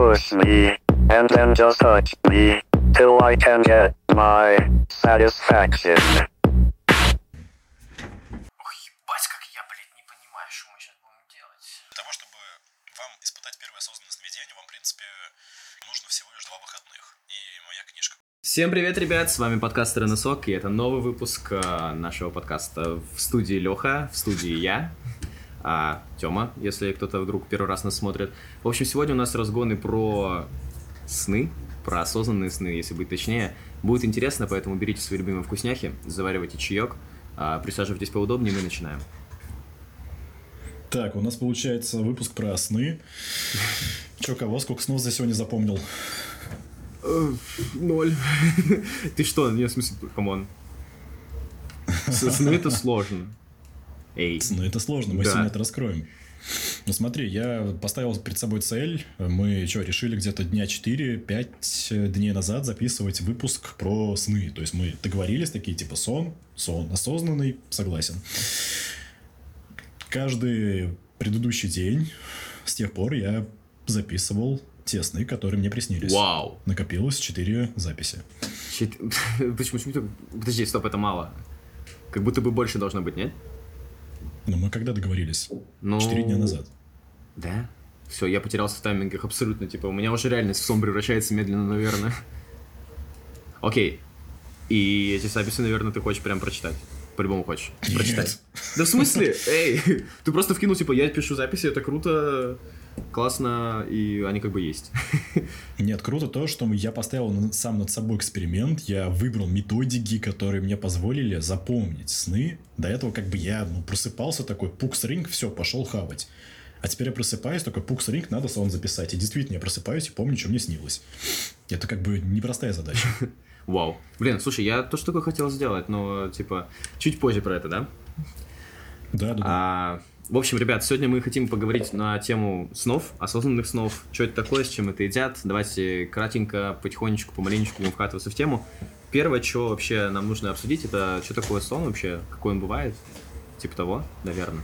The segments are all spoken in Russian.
push me, and then just touch me, till I can get my satisfaction. Ох, ебать, как я, блядь, не понимаю, что мы сейчас будем делать. Для того, чтобы вам испытать первое осознанное сновидение, вам, в принципе, нужно всего лишь два выходных. И моя книжка. Всем привет, ребят! С вами подкаст Ренесок, и это новый выпуск э, нашего подкаста в студии Леха, в студии я, а, Тёма, если кто-то вдруг первый раз нас смотрит. В общем, сегодня у нас разгоны про сны, про осознанные сны, если быть точнее. Будет интересно, поэтому берите свои любимые вкусняхи, заваривайте чаек, а, присаживайтесь поудобнее, мы начинаем. Так, у нас получается выпуск про сны. Чё, кого, сколько снов за сегодня запомнил? Э, Ноль. Ты что? Нет, в смысле, come on. Сны это сложно. Эй. Ну, это сложно, мы Да. сегодня это раскроем. Ну смотри, я поставил перед собой цель. Мы что, решили где-то дня 4-5 дней назад записывать выпуск про сны. То есть мы договорились такие, типа сон, сон осознанный, согласен. Каждый предыдущий день с тех пор я записывал те сны, которые мне приснились. Вау. Накопилось 4 записи. Чет- Почему, почему так- Подожди, стоп, это мало. Как будто бы больше должно быть, нет? Но мы когда договорились? Ну... 4 дня назад. Да? Все, я потерялся в таймингах абсолютно. Типа, у меня уже реальность в сон превращается медленно, наверное. Окей. И эти записи, наверное, ты хочешь прям прочитать. По-любому хочешь. Нет. Прочитать. Да в смысле? Эй, ты просто вкинул, типа, я пишу записи, это круто, классно, и они как бы есть. Нет, круто то, что я поставил сам над собой эксперимент, я выбрал методики, которые мне позволили запомнить сны. До этого как бы я ну, просыпался такой, пукс ринг, все, пошел хавать. А теперь я просыпаюсь, такой пукс ринг, надо сон записать. И действительно, я просыпаюсь и помню, что мне снилось. Это как бы непростая задача. Вау. Блин, слушай, я то, что такое хотел сделать, но, типа, чуть позже про это, да? Да, да, да. А, в общем, ребят, сегодня мы хотим поговорить на тему снов, осознанных снов, что это такое, с чем это едят. Давайте кратенько, потихонечку, помаленечку будем вкатываться в тему. Первое, что вообще нам нужно обсудить, это что такое сон вообще, какой он бывает, типа того, наверное.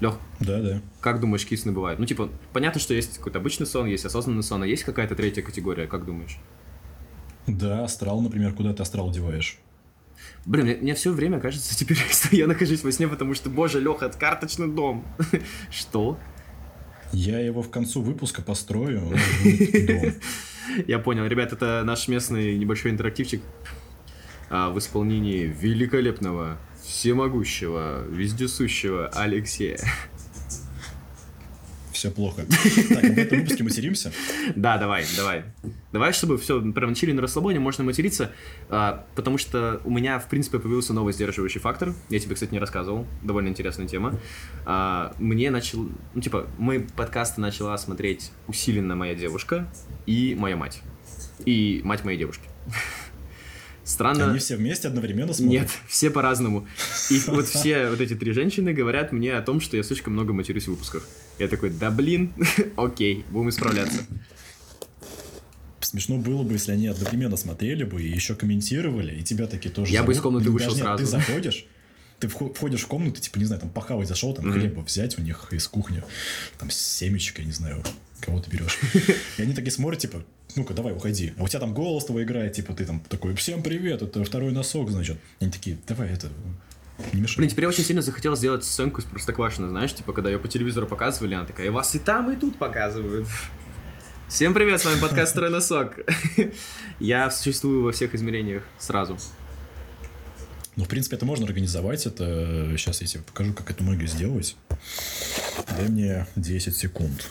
Лех, Да, да. как думаешь, какие сны бывают? Ну, типа, понятно, что есть какой-то обычный сон, есть осознанный сон, а есть какая-то третья категория, как думаешь? Да, астрал, например, куда ты астрал деваешь? Блин, мне, мне все время кажется теперь, что я нахожусь во сне, потому что, боже, Леха, это карточный дом. Что? Я его в концу выпуска построю. Я понял, ребят, это наш местный небольшой интерактивчик а, в исполнении великолепного, всемогущего, вездесущего Алексея. Все плохо. Так, в этом выпуске материмся? Да, давай, давай. Давай, чтобы все прям чили на расслабоне, можно материться, а, потому что у меня, в принципе, появился новый сдерживающий фактор. Я тебе, кстати, не рассказывал. Довольно интересная тема. А, мне начал... Ну, типа, мой подкаст начала смотреть усиленно моя девушка и моя мать. И мать моей девушки. Странно. Они все вместе одновременно смотрят? Нет, все по-разному. И вот все вот эти три женщины говорят мне о том, что я слишком много матерюсь в выпусках. Я такой, да блин, окей, будем исправляться. Смешно было бы, если они одновременно смотрели бы и еще комментировали, и тебя такие тоже Я бы зовут. из комнаты Блин, вышел нет, сразу. Ты заходишь, ты вхо- входишь в комнату, типа, не знаю, там похавать зашел, там хлеба взять у них из кухни, там семечек, я не знаю, кого ты берешь. И они такие смотрят, типа, ну-ка, давай, уходи. А у тебя там голос твой играет, типа, ты там такой, всем привет, это второй носок, значит. И они такие, давай, это, мешай. Блин, теперь я очень сильно захотел сделать сценку из Простоквашино, знаешь, типа, когда ее по телевизору показывали, она такая, и вас и там, и тут показывают. Всем привет, с вами подкаст «Второй носок». Я существую во всех измерениях сразу. Ну, в принципе, это можно организовать. Это сейчас я тебе покажу, как эту магию сделать. Дай мне 10 секунд.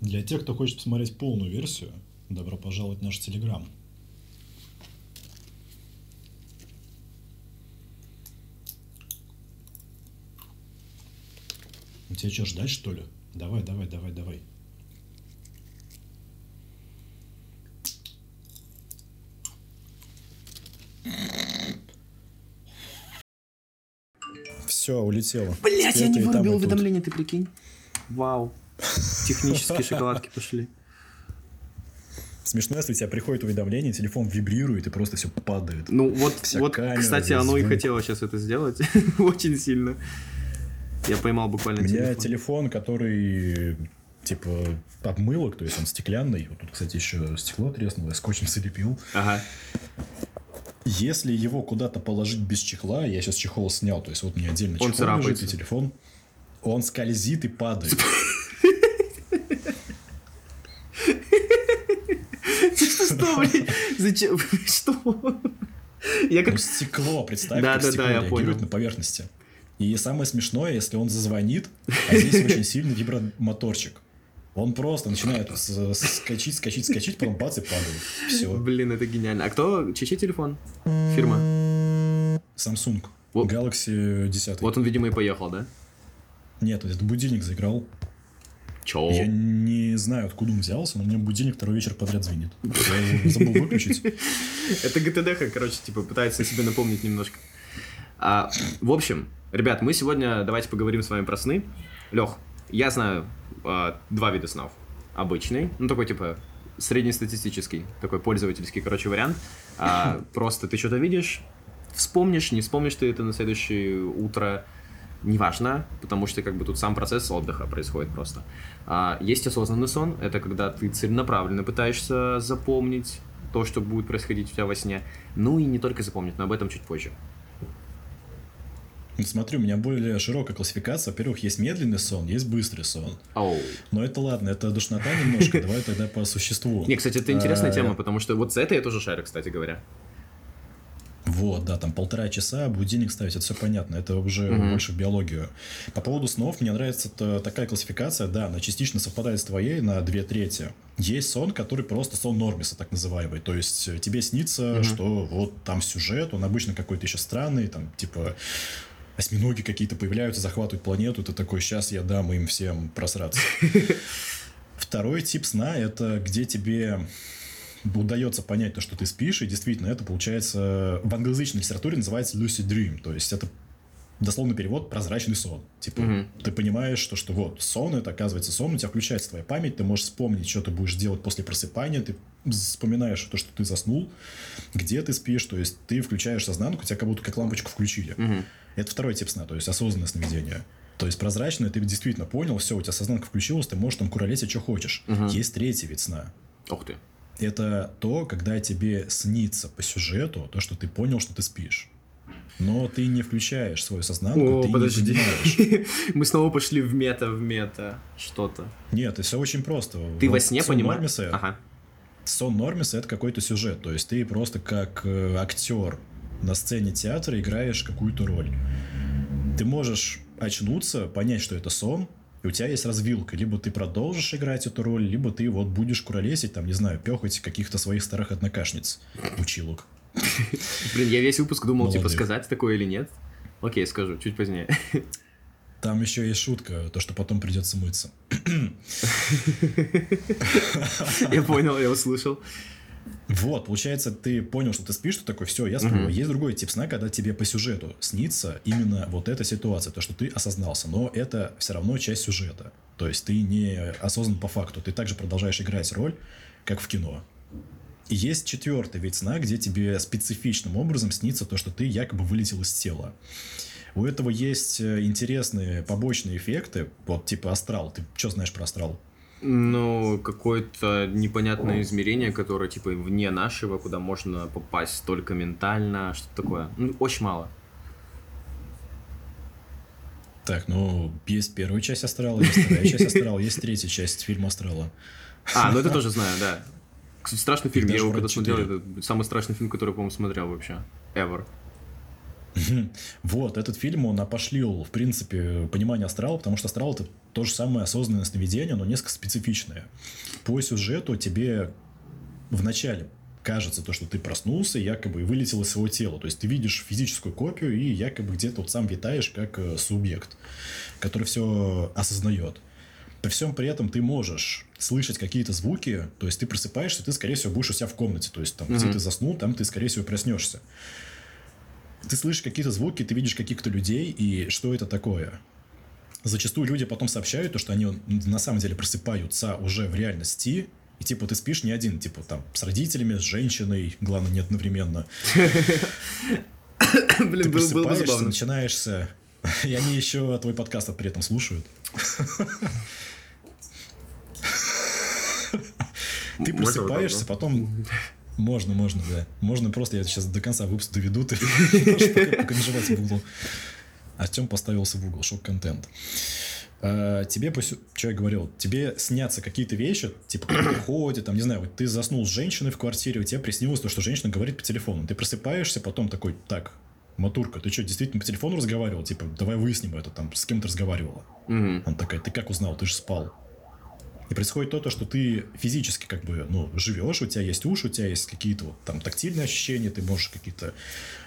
Для тех, кто хочет посмотреть полную версию, добро пожаловать в наш Телеграм. Ну, Тебе что, ждать, что ли? Давай, давай, давай, давай. Все, улетело. Блять, я не вырубил уведомление, ты прикинь. Вау. Технические шоколадки пошли. Смешно, если у тебя приходит уведомление, телефон вибрирует и просто все падает. Ну вот, Вся вот, камера, кстати, оно и хотело сейчас это сделать. Очень сильно. Я поймал буквально У меня телефон. телефон, который типа обмылок, то есть он стеклянный. Вот тут, кстати, еще стекло треснуло, я скотчем залепил. Ага. Если его куда-то положить без чехла, я сейчас чехол снял, то есть вот меня отдельно Он чехол царапается. лежит и телефон, он скользит и падает. Что, блин? Зачем? Что? Я как... Ну, стекло, представь, Да, как да, стекло да, я реагирует понял. на поверхности. И самое смешное, если он зазвонит, а здесь очень сильный вибромоторчик. Он просто начинает скачить, скачить, скачить, потом бац и падает. Все. Блин, это гениально. А кто? Чей чей телефон? Фирма? Samsung. Вот. Galaxy 10. Вот он, видимо, и поехал, да? Нет, это будильник заиграл. Чё? Я не знаю, откуда он взялся, но у меня будильник второй вечер подряд звенит. Я его забыл выключить. Это ГТДХ, короче, типа, пытается себе напомнить немножко. А, в общем, ребят, мы сегодня давайте поговорим с вами про сны. Лех, я знаю а, два вида снов. Обычный, ну такой типа среднестатистический, такой пользовательский, короче, вариант. А, просто ты что-то видишь, вспомнишь, не вспомнишь ты это на следующее утро, неважно, потому что как бы тут сам процесс отдыха происходит просто. А, есть осознанный сон, это когда ты целенаправленно пытаешься запомнить то, что будет происходить у тебя во сне. Ну и не только запомнить, но об этом чуть позже. Ну, Смотри, у меня более широкая классификация. Во-первых, есть медленный сон, есть быстрый сон. Оу. Но это ладно, это душнота немножко. Давай тогда по существу. Не, кстати, это интересная А, тема, потому что вот за это я тоже шарю, кстати говоря. Вот, да, там полтора часа, будильник ставить, это все понятно, это уже Мгм. больше в биологию. По поводу снов, мне нравится та- такая классификация, да, она частично совпадает с твоей на две трети. Есть сон, который просто сон Нормиса, так называемый, то есть э, тебе снится, Мгм. что вот там сюжет, он обычно какой-то еще странный, там типа осьминоги какие-то появляются, захватывают планету, ты такой, сейчас я дам им всем просраться. Второй тип сна – это где тебе удается понять то, что ты спишь, и действительно это получается в англоязычной литературе называется lucid dream, то есть это дословный перевод прозрачный сон. Типа, Мгм. ты понимаешь, что, что вот сон это оказывается сон, у тебя включается твоя память, ты можешь вспомнить, что ты будешь делать после просыпания, ты вспоминаешь то, что ты заснул, где ты спишь, то есть ты включаешь сознанку, тебя как будто как лампочку включили. Мгм. Это второй тип сна, то есть осознанное сновидение. То есть прозрачное, ты действительно понял, все, у тебя сознанка включилась, ты можешь там куролесить, что хочешь. Мгм. Есть третий вид сна. Ух ты. Это то, когда тебе снится по сюжету то, что ты понял, что ты спишь. Но ты не включаешь свою сознанку, О, ты подожди. не понимаешь. Мы снова пошли в мета, в мета. Что-то. Нет, это все очень просто. Ты Вот во сне понимаешь? Нормиса, Ага. сон Нормиса это какой-то сюжет. То есть ты просто как э, актер на сцене театра играешь какую-то роль. Ты можешь очнуться, понять, что это сон, и у тебя есть развилка. Либо ты продолжишь играть эту роль, либо ты вот будешь куролесить, там, не знаю, пехать каких-то своих старых однокашниц, училок. Блин, я весь выпуск думал, типа, Молодых. сказать такое или нет. Окей, скажу, чуть позднее. Там еще есть шутка, то, что потом придется мыться. Я понял, я услышал. Вот, получается, ты понял, что ты спишь, что такой, все, я сплю. Мгм. Есть другой тип сна, когда тебе по сюжету снится именно вот эта ситуация, то, что ты осознался, но это все равно часть сюжета. То есть ты не осознан по факту, ты также продолжаешь играть роль, как в кино. И есть четвертый вид сна, где тебе специфичным образом снится то, что ты якобы вылетел из тела. У этого есть э, интересные побочные эффекты, вот типа астрал. Ты что знаешь про астрал? Ну, какое-то непонятное измерение, которое, типа, вне нашего, куда можно попасть только ментально, что-то такое. Ну, очень мало. Так, ну, есть первая часть астрала, есть вторая часть астрала, есть третья часть фильма астрала. А, ну это тоже знаю, да. Кстати, страшный фильм. Я его когда вроде смотрел, четыре. это самый страшный фильм, который, по-моему, смотрел вообще. Ever. Вот, этот фильм, он опошлил, в принципе, понимание астрала, потому что астрал это то же самое осознанное сновидение, но несколько специфичное. По сюжету тебе вначале кажется то, что ты проснулся, якобы и вылетел из своего тела. То есть ты видишь физическую копию и якобы где-то вот сам витаешь как э, субъект, который все осознает. При всем при этом ты можешь слышать какие-то звуки, то есть ты просыпаешься, ты, скорее всего, будешь у себя в комнате. То есть там, где Мгм. ты заснул, там ты, скорее всего, проснешься. Ты слышишь какие-то звуки, ты видишь каких-то людей, и что это такое? Зачастую люди потом сообщают, то, что они на самом деле просыпаются уже в реальности, и типа ты спишь не один, типа там с родителями, с женщиной, главное, не одновременно. Блин, Ты был- было бы забавно. начинаешься И они еще твой подкаст при этом слушают. Ты просыпаешься, потом... Можно, можно, да. Можно просто, я сейчас до конца выпуска доведу, ты пока пока не жевать в угол. Артем поставился в угол, шок-контент. А, Тебе, что я говорил, тебе снятся какие-то вещи, типа, приходит, там, не знаю, вот ты заснул с женщиной в квартире, у тебя приснилось то, что женщина говорит по телефону. Ты просыпаешься, потом такой, так, Матурка, ты что, действительно по телефону разговаривал? Типа, давай выясним это, там, с кем ты разговаривала. Мгм. Она такая, ты как узнал, ты же спал. И происходит то, то, что ты физически как бы, ну, живешь, у тебя есть уши, у тебя есть какие-то вот там тактильные ощущения, ты можешь какие-то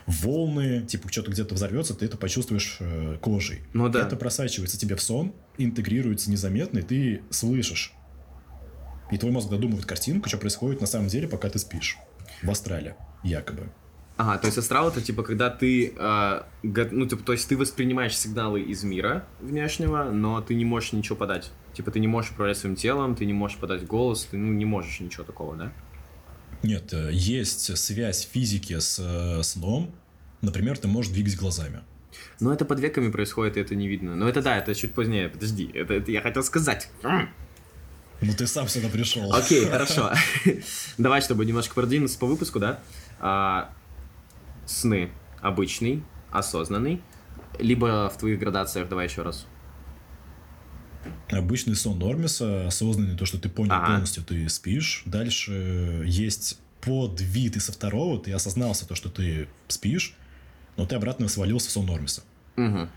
волны, типа что-то где-то взорвется, ты это почувствуешь э, кожей. Ну да. Это просачивается тебе в сон, интегрируется незаметно, и ты слышишь. И твой мозг додумывает картинку, что происходит на самом деле, пока ты спишь. В астрале, якобы. Ага, то есть астрал это типа когда ты, э, ну типа, то есть ты воспринимаешь сигналы из мира внешнего, но ты не можешь ничего подать. Типа ты не можешь управлять своим телом, ты не можешь подать голос, ты ну не можешь ничего такого, да? Нет, э, есть связь физики с э, сном. Например, ты можешь двигать глазами. Но это под веками происходит, и это не видно. Но это да, это чуть позднее. Подожди, это, это я хотел сказать. Ну ты сам сюда пришел. Окей, хорошо. Давай, чтобы немножко продвинуться по выпуску, да? А, сны обычный, осознанный, либо в твоих градациях, давай еще раз. Обычный сон Нормиса, осознанный, то, что ты понял Ага. полностью, ты спишь. Дальше есть подвид и со второго, ты осознался то, что ты спишь, но ты обратно свалился в сон Нормиса. Мгм.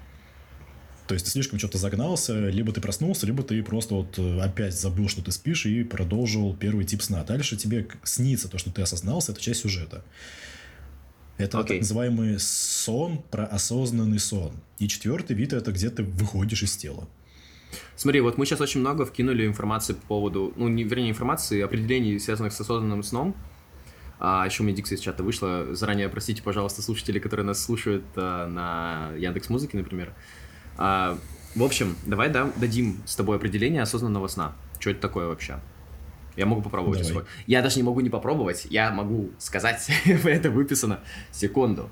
То есть ты слишком что-то загнался, либо ты проснулся, либо ты просто вот э, опять забыл, что ты спишь, и продолжил первый тип сна. Дальше тебе снится то, что ты осознался, это часть сюжета. Это Окей. так называемый сон про осознанный сон. И четвертый вид это где ты выходишь из тела. Смотри, вот мы сейчас очень много вкинули информации по поводу, ну, не, вернее, информации, определений, связанных с осознанным сном. А еще у меня дикция из чата вышла. Заранее простите, пожалуйста, слушатели, которые нас слушают а, на Яндекс Музыке, например. А, в общем, давай дам- дадим с тобой определение осознанного сна. Что это такое вообще? Я могу попробовать. Давай. Я даже не могу не попробовать, я могу сказать, это выписано. Секунду.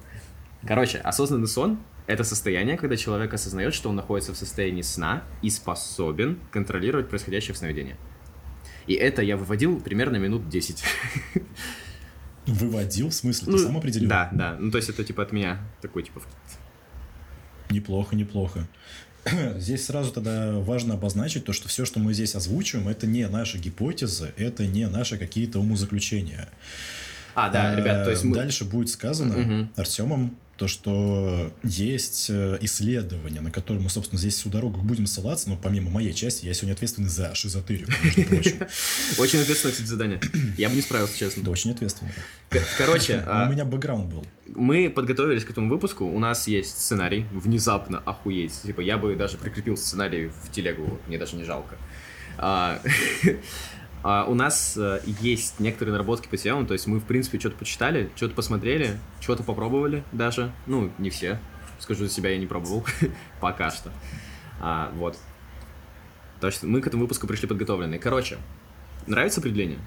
Короче, осознанный сон — это состояние, когда человек осознает, что он находится в состоянии сна и способен контролировать происходящее в сновидении. И это я выводил примерно минут 10. Выводил, в смысле, Ну, ты сам определил? Да, да. Ну, то есть это типа от меня такой, типа... Неплохо, неплохо. Здесь сразу тогда важно обозначить то, что все, что мы здесь озвучиваем, это не наши гипотезы, это не наши какие-то умозаключения. А, да, А, ребят, то есть мы... Дальше будет сказано Мгм. Артемом то, что есть э, исследования, на которые мы, собственно, здесь всю дорогу будем ссылаться, но помимо моей части, я сегодня ответственный за шизотерику, между прочим. Очень ответственное, кстати, задание. Я бы не справился, честно. Это очень ответственно. Короче, У а, меня бэкграунд был. мы подготовились к этому выпуску, у нас есть сценарий, внезапно охуеть. Типа, я бы даже прикрепил сценарий в телегу, мне даже не жалко. А, у нас э, есть некоторые наработки по темам, то есть мы, в принципе, что-то почитали, что-то посмотрели, что-то попробовали даже. Ну, не все. Скажу за себя, я не пробовал. Пока что. А, вот. Так что мы к этому выпуску пришли подготовленные. Короче, нравится определение?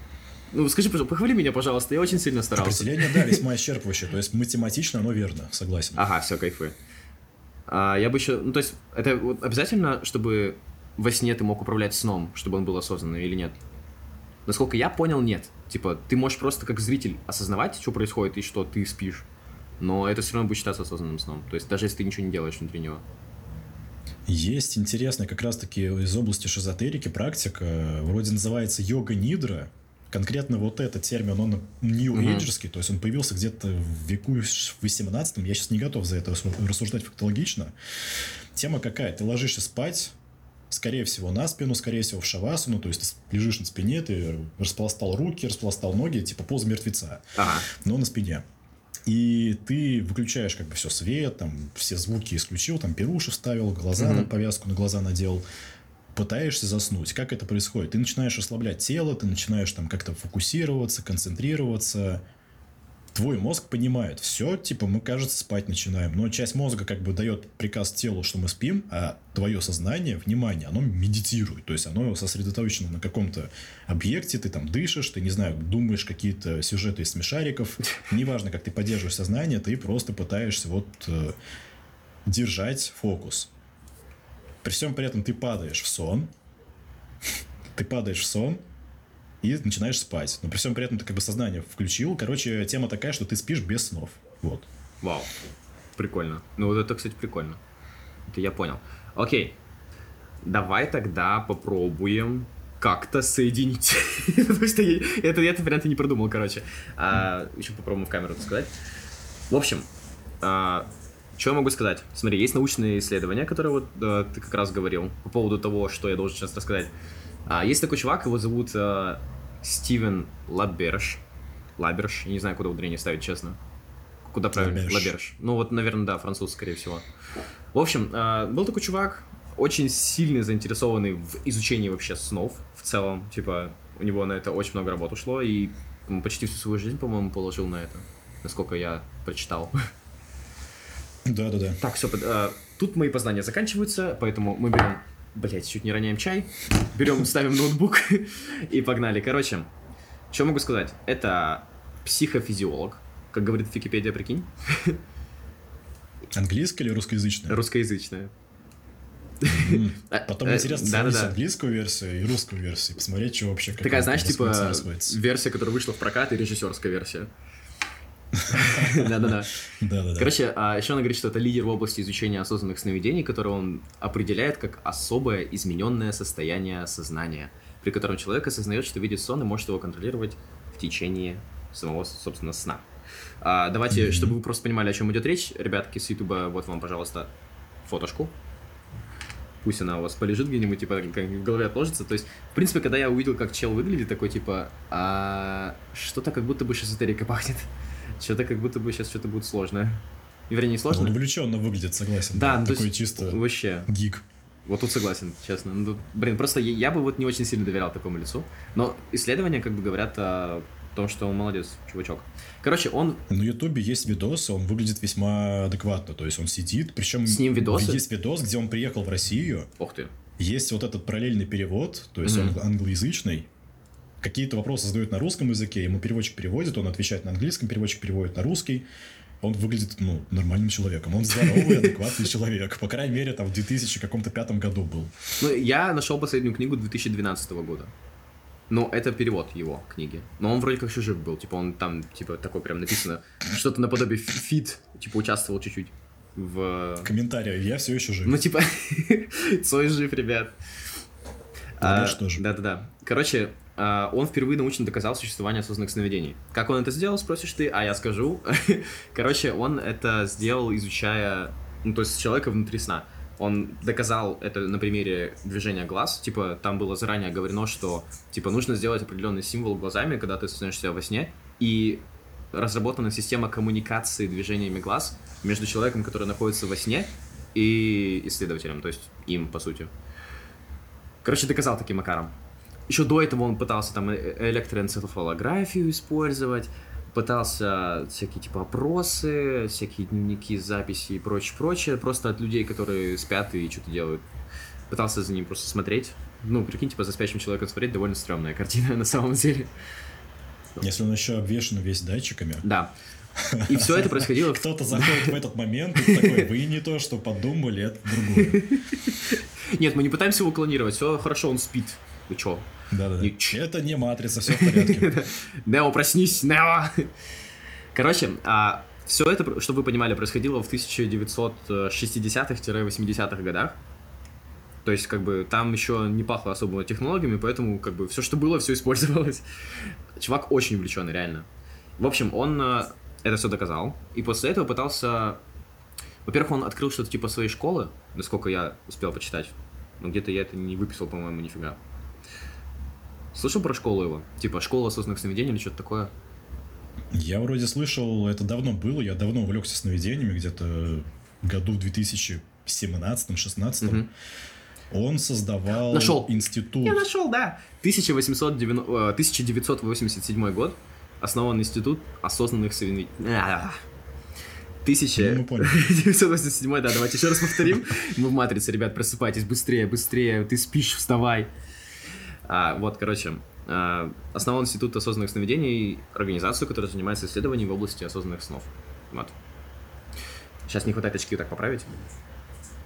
Ну, скажи, пожалуйста, похвали меня, пожалуйста, я очень сильно старался. Определение, да, весьма исчерпывающее. То есть математично оно верно, согласен. Ага, все, кайфы. А, я бы еще, ну то есть, это вот обязательно, чтобы во сне ты мог управлять сном, чтобы он был осознанным или нет? Насколько я понял, нет. Типа, ты можешь просто как зритель осознавать, что происходит и что ты спишь, но это все равно будет считаться осознанным сном. То есть, даже если ты ничего не делаешь внутри него. Есть интересная как раз-таки из области шизотерики практика, вроде называется йога-нидра. Конкретно вот этот термин, он нью Мгм. эйджерский, то есть он появился где-то в веку в 18 я сейчас не готов за это рассу- рассуждать фактологично. Тема какая? Ты ложишься спать, скорее всего, на спину, скорее всего, в шавасану, то есть ты лежишь на спине, ты распластал руки, распластал ноги, типа поза мертвеца Ага. но на спине. И ты выключаешь как бы все свет, там все звуки исключил, там перуши вставил, глаза Мгм. на повязку на глаза надел, пытаешься заснуть. Как это происходит? Ты начинаешь расслаблять тело, ты начинаешь там как-то фокусироваться, концентрироваться. Твой мозг понимает, все, типа, мы, кажется, спать начинаем. Но часть мозга как бы дает приказ телу, что мы спим, а твое сознание, внимание, оно медитирует. То есть оно сосредоточено на каком-то объекте, ты там дышишь, ты, не знаю, думаешь какие-то сюжеты из смешариков. Неважно, как ты поддерживаешь сознание, ты просто пытаешься вот э, держать фокус. При всем при этом ты падаешь в сон, ты падаешь в сон и начинаешь спать. Но при всем при этом ты как бы сознание включил. Короче, тема такая, что ты спишь без снов. Вот. Вау. Прикольно. Ну вот это, кстати, прикольно. Это я понял. Окей. Давай тогда попробуем как-то соединить. Это я этот вариант не продумал, короче. А, еще попробуем в камеру сказать. В общем, а, что я могу сказать? Смотри, есть научные исследования, которые вот э, ты как раз говорил по поводу того, что я должен сейчас рассказать. А, есть такой чувак, его зовут э, Стивен Лаберж. Лаберж, я не знаю, куда ударение ставить, честно. Куда правильно? Лаберж. Лаберж. Ну вот, наверное, да, француз, скорее всего. В общем, э, был такой чувак, очень сильно заинтересованный в изучении вообще снов в целом. Типа, у него на это очень много работ ушло, и почти всю свою жизнь, по-моему, положил на это. Насколько я прочитал. Да-да-да. Так, все, тут мои познания заканчиваются, поэтому мы берем, блять, чуть не роняем чай, берем, ставим ноутбук и погнали. Короче, что могу сказать? Это психофизиолог, как говорит Википедия, прикинь, Английская или русскоязычная? русскоязычная. Потом э, интересно сравнить английскую версию и русскую версию, посмотреть, что вообще Такая, знаешь, типа версия, которая вышла в прокат, и режиссерская версия. Да-да-да. Короче, а еще она говорит, что это лидер в области изучения осознанных сновидений, который он определяет как особое измененное состояние сознания, при котором человек осознает, что видит сон и может его контролировать в течение самого, собственно, сна. А, давайте, чтобы вы просто понимали, о чем идет речь, ребятки с Ютуба, вот вам, пожалуйста, фотошку. Пусть она у вас полежит где-нибудь, типа, как в голове отложится. То есть, в принципе, когда я увидел, как чел выглядит, такой, типа, а что-то как будто бы эзотерика пахнет. Что-то как будто бы сейчас что-то будет сложное. Вернее, не Он сложно. увлеченно выглядит, согласен. Да, ну, Такой есть чисто вообще. гик. Вот тут согласен, честно. Ну, тут, блин, просто я, я бы вот не очень сильно доверял такому лицу. Но исследования как бы говорят о том, что он молодец, чувачок. Короче, он... На Ютубе есть видосы, он выглядит весьма адекватно. То есть он сидит, причем С ним видосы? есть видос, где он приехал в Россию, Ох ты. есть вот этот параллельный перевод, то есть Мгм. он англоязычный. Какие-то вопросы задают на русском языке, ему переводчик переводит, он отвечает на английском, переводчик переводит на русский. Он выглядит, ну, нормальным человеком. Он здоровый, адекватный человек. По крайней мере, там в 2000 каком-то пятом году был. Ну, я нашел последнюю книгу 2012 года. Ну, это перевод его книги. Но он вроде как еще жив был. Типа, он там, типа, такой прям написано, что-то наподобие фи- фит, типа, участвовал чуть-чуть в... Комментарий, я все еще жив. Ну, типа, Цой жив, ребят. Ладно, А, что же. Да-да-да. Короче, он впервые научно доказал существование осознанных сновидений. Как он это сделал, спросишь ты, а я скажу. Короче, он это сделал, изучая, ну, то есть человека внутри сна. Он доказал это на примере движения глаз. Типа, там было заранее говорено, что, типа, нужно сделать определенный символ глазами, когда ты осознаешь себя во сне. И разработана система коммуникации движениями глаз между человеком, который находится во сне, и исследователем, то есть им, по сути. Короче, доказал таким макаром. Еще до этого он пытался там э- электроэнцефалографию использовать, пытался всякие типа опросы, всякие дневники, записи и прочее, прочее, просто от людей, которые спят и что-то делают. Пытался за ним просто смотреть. Ну, прикинь, типа за спящим человеком смотреть довольно стрёмная картина на самом деле. Если он еще обвешен весь датчиками. Да. И все это происходило Кто-то заходит в этот момент и такой, вы не то, что подумали, это другое. Нет, мы не пытаемся его клонировать, все хорошо, он спит. Вы чё? Да-да-да. Не- Это не матрица, все в порядке. Нео, проснись, Нео! Короче, все это, чтобы вы понимали, происходило в 1960-80-х годах. То есть, как бы, там еще не пахло особыми технологиями, поэтому, как бы, все, что было, все использовалось. Чувак очень увлеченный, реально. В общем, он э, это все доказал, и после этого пытался... Во-первых, он открыл что-то типа своей школы, насколько я успел почитать. Но где-то я это не выписал, по-моему, нифига. Слышал про школу его? Типа, школа осознанных сновидений или что-то такое? Я вроде слышал, это давно было, я давно увлекся сновидениями, где-то году в 2017-16. Мгм. Он создавал Нашел. институт. Я нашел, да. 1890, э, 1987 год. Основан институт осознанных сновидений. А. Тысяча... Ну, мы поняли. 987, да, давайте еще раз повторим. Мы в матрице, ребят, просыпайтесь быстрее, быстрее, ты спишь, вставай. А, вот, короче, а, основал институт осознанных сновидений, организацию, которая занимается исследованием в области осознанных снов. Вот. Сейчас не хватает очки так поправить.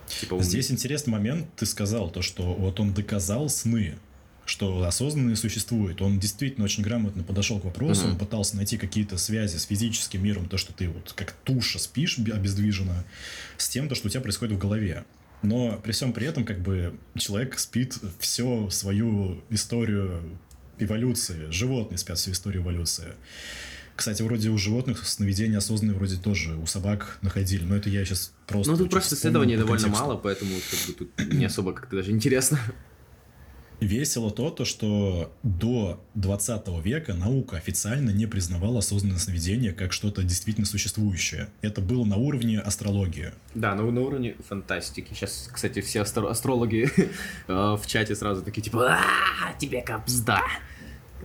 Типа, Здесь интересный момент. Ты сказал то, что вот он доказал сны, что осознанные существуют. Он действительно очень грамотно подошел к вопросу, Мгм. он пытался найти какие-то связи с физическим миром, то, что ты вот как туша спишь бе- обездвиженно, с тем, то, что у тебя происходит в голове. Но при всем при этом, как бы, человек спит всю свою историю эволюции. Животные спят всю историю эволюции. Кстати, вроде у животных сновидения осознанные вроде тоже у собак находили, но это я сейчас просто... Ну, тут просто исследований довольно мало, поэтому как бы тут не особо как-то даже интересно. Весело то, то, что до 20 века наука официально не признавала осознанное сновидение как что-то действительно существующее. Это было на уровне астрологии. Да, ну на уровне фантастики. Сейчас, кстати, все астро- астрологи э, в чате сразу такие, типа, «А, тебе капзда.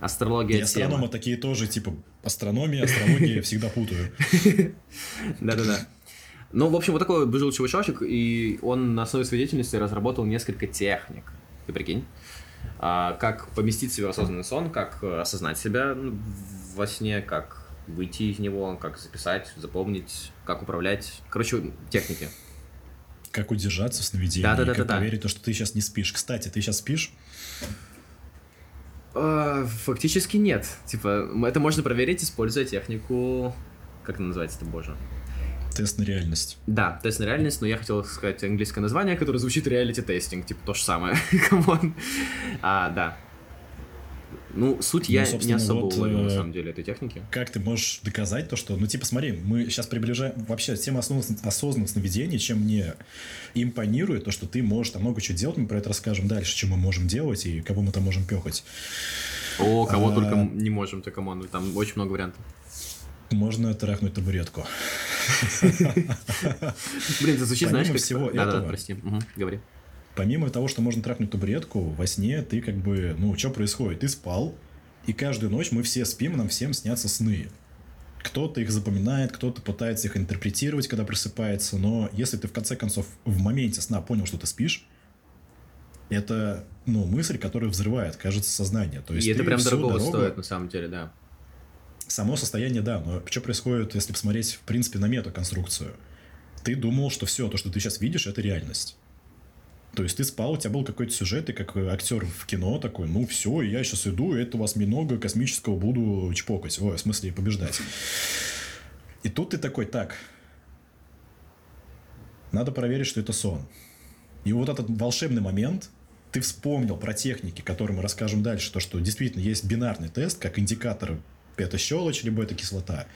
И Астрология астрономы тема. такие тоже, типа, астрономия, астрология, всегда путаю. Да-да-да. Ну, в общем, вот такой вот был чувачок, и он на основе своей деятельности разработал несколько техник. Ты прикинь? А, как поместить себя в осознанный сон, как э, осознать себя ну, во сне, как выйти из него, как записать, запомнить, как управлять. Короче, техники. Как удержаться в сновидении, Да-да-да-да-да. как проверить то, что ты сейчас не спишь. Кстати, ты сейчас спишь? А, Фактически нет. Типа, это можно проверить, используя технику... Как это называется это, боже? Тест на реальность. Да, тест на реальность, но я хотел сказать английское название, которое звучит reality testing, типа то же самое. Come on. А, да. Ну, суть Ну, я не особо вот, уловил, на э, самом деле, этой техники. Как ты можешь доказать то, что... Ну, типа, смотри, мы сейчас приближаем... Вообще, тема осознанных, осознанных сновидений, чем мне импонирует, то, что ты можешь там много чего делать, мы про это расскажем дальше, что мы можем делать и кого мы там можем пихать. О, кого а- только не можем, то come on, там очень много вариантов. Можно трахнуть табуретку. Блин, это звучит, знаешь, как... всего этого- прости, говори. Помимо того, что можно трахнуть табуретку, во сне ты как бы... Ну, что происходит? Ты спал, и каждую ночь мы все спим, нам всем снятся сны. Кто-то их запоминает, кто-то пытается их интерпретировать, когда просыпается, но если ты в конце концов в моменте сна понял, что ты спишь, это, ну, мысль, которая взрывает, кажется, сознание. То есть И это прям дорого дорогу- стоит, на самом деле, да. Само состояние, да, но что происходит, если посмотреть, в принципе, на метаконструкцию? Ты думал, что все, то, что ты сейчас видишь, это реальность. То есть ты спал, у тебя был какой-то сюжет, ты как э, актер в кино такой, ну все, я сейчас иду, это вас много космического буду чпокать. Ой, в смысле, побеждать. И тут ты такой, так, надо проверить, что это сон. И вот этот волшебный момент, ты вспомнил про техники, которые мы расскажем дальше, то, что действительно есть бинарный тест, как индикатор это щелочь, либо это кислота.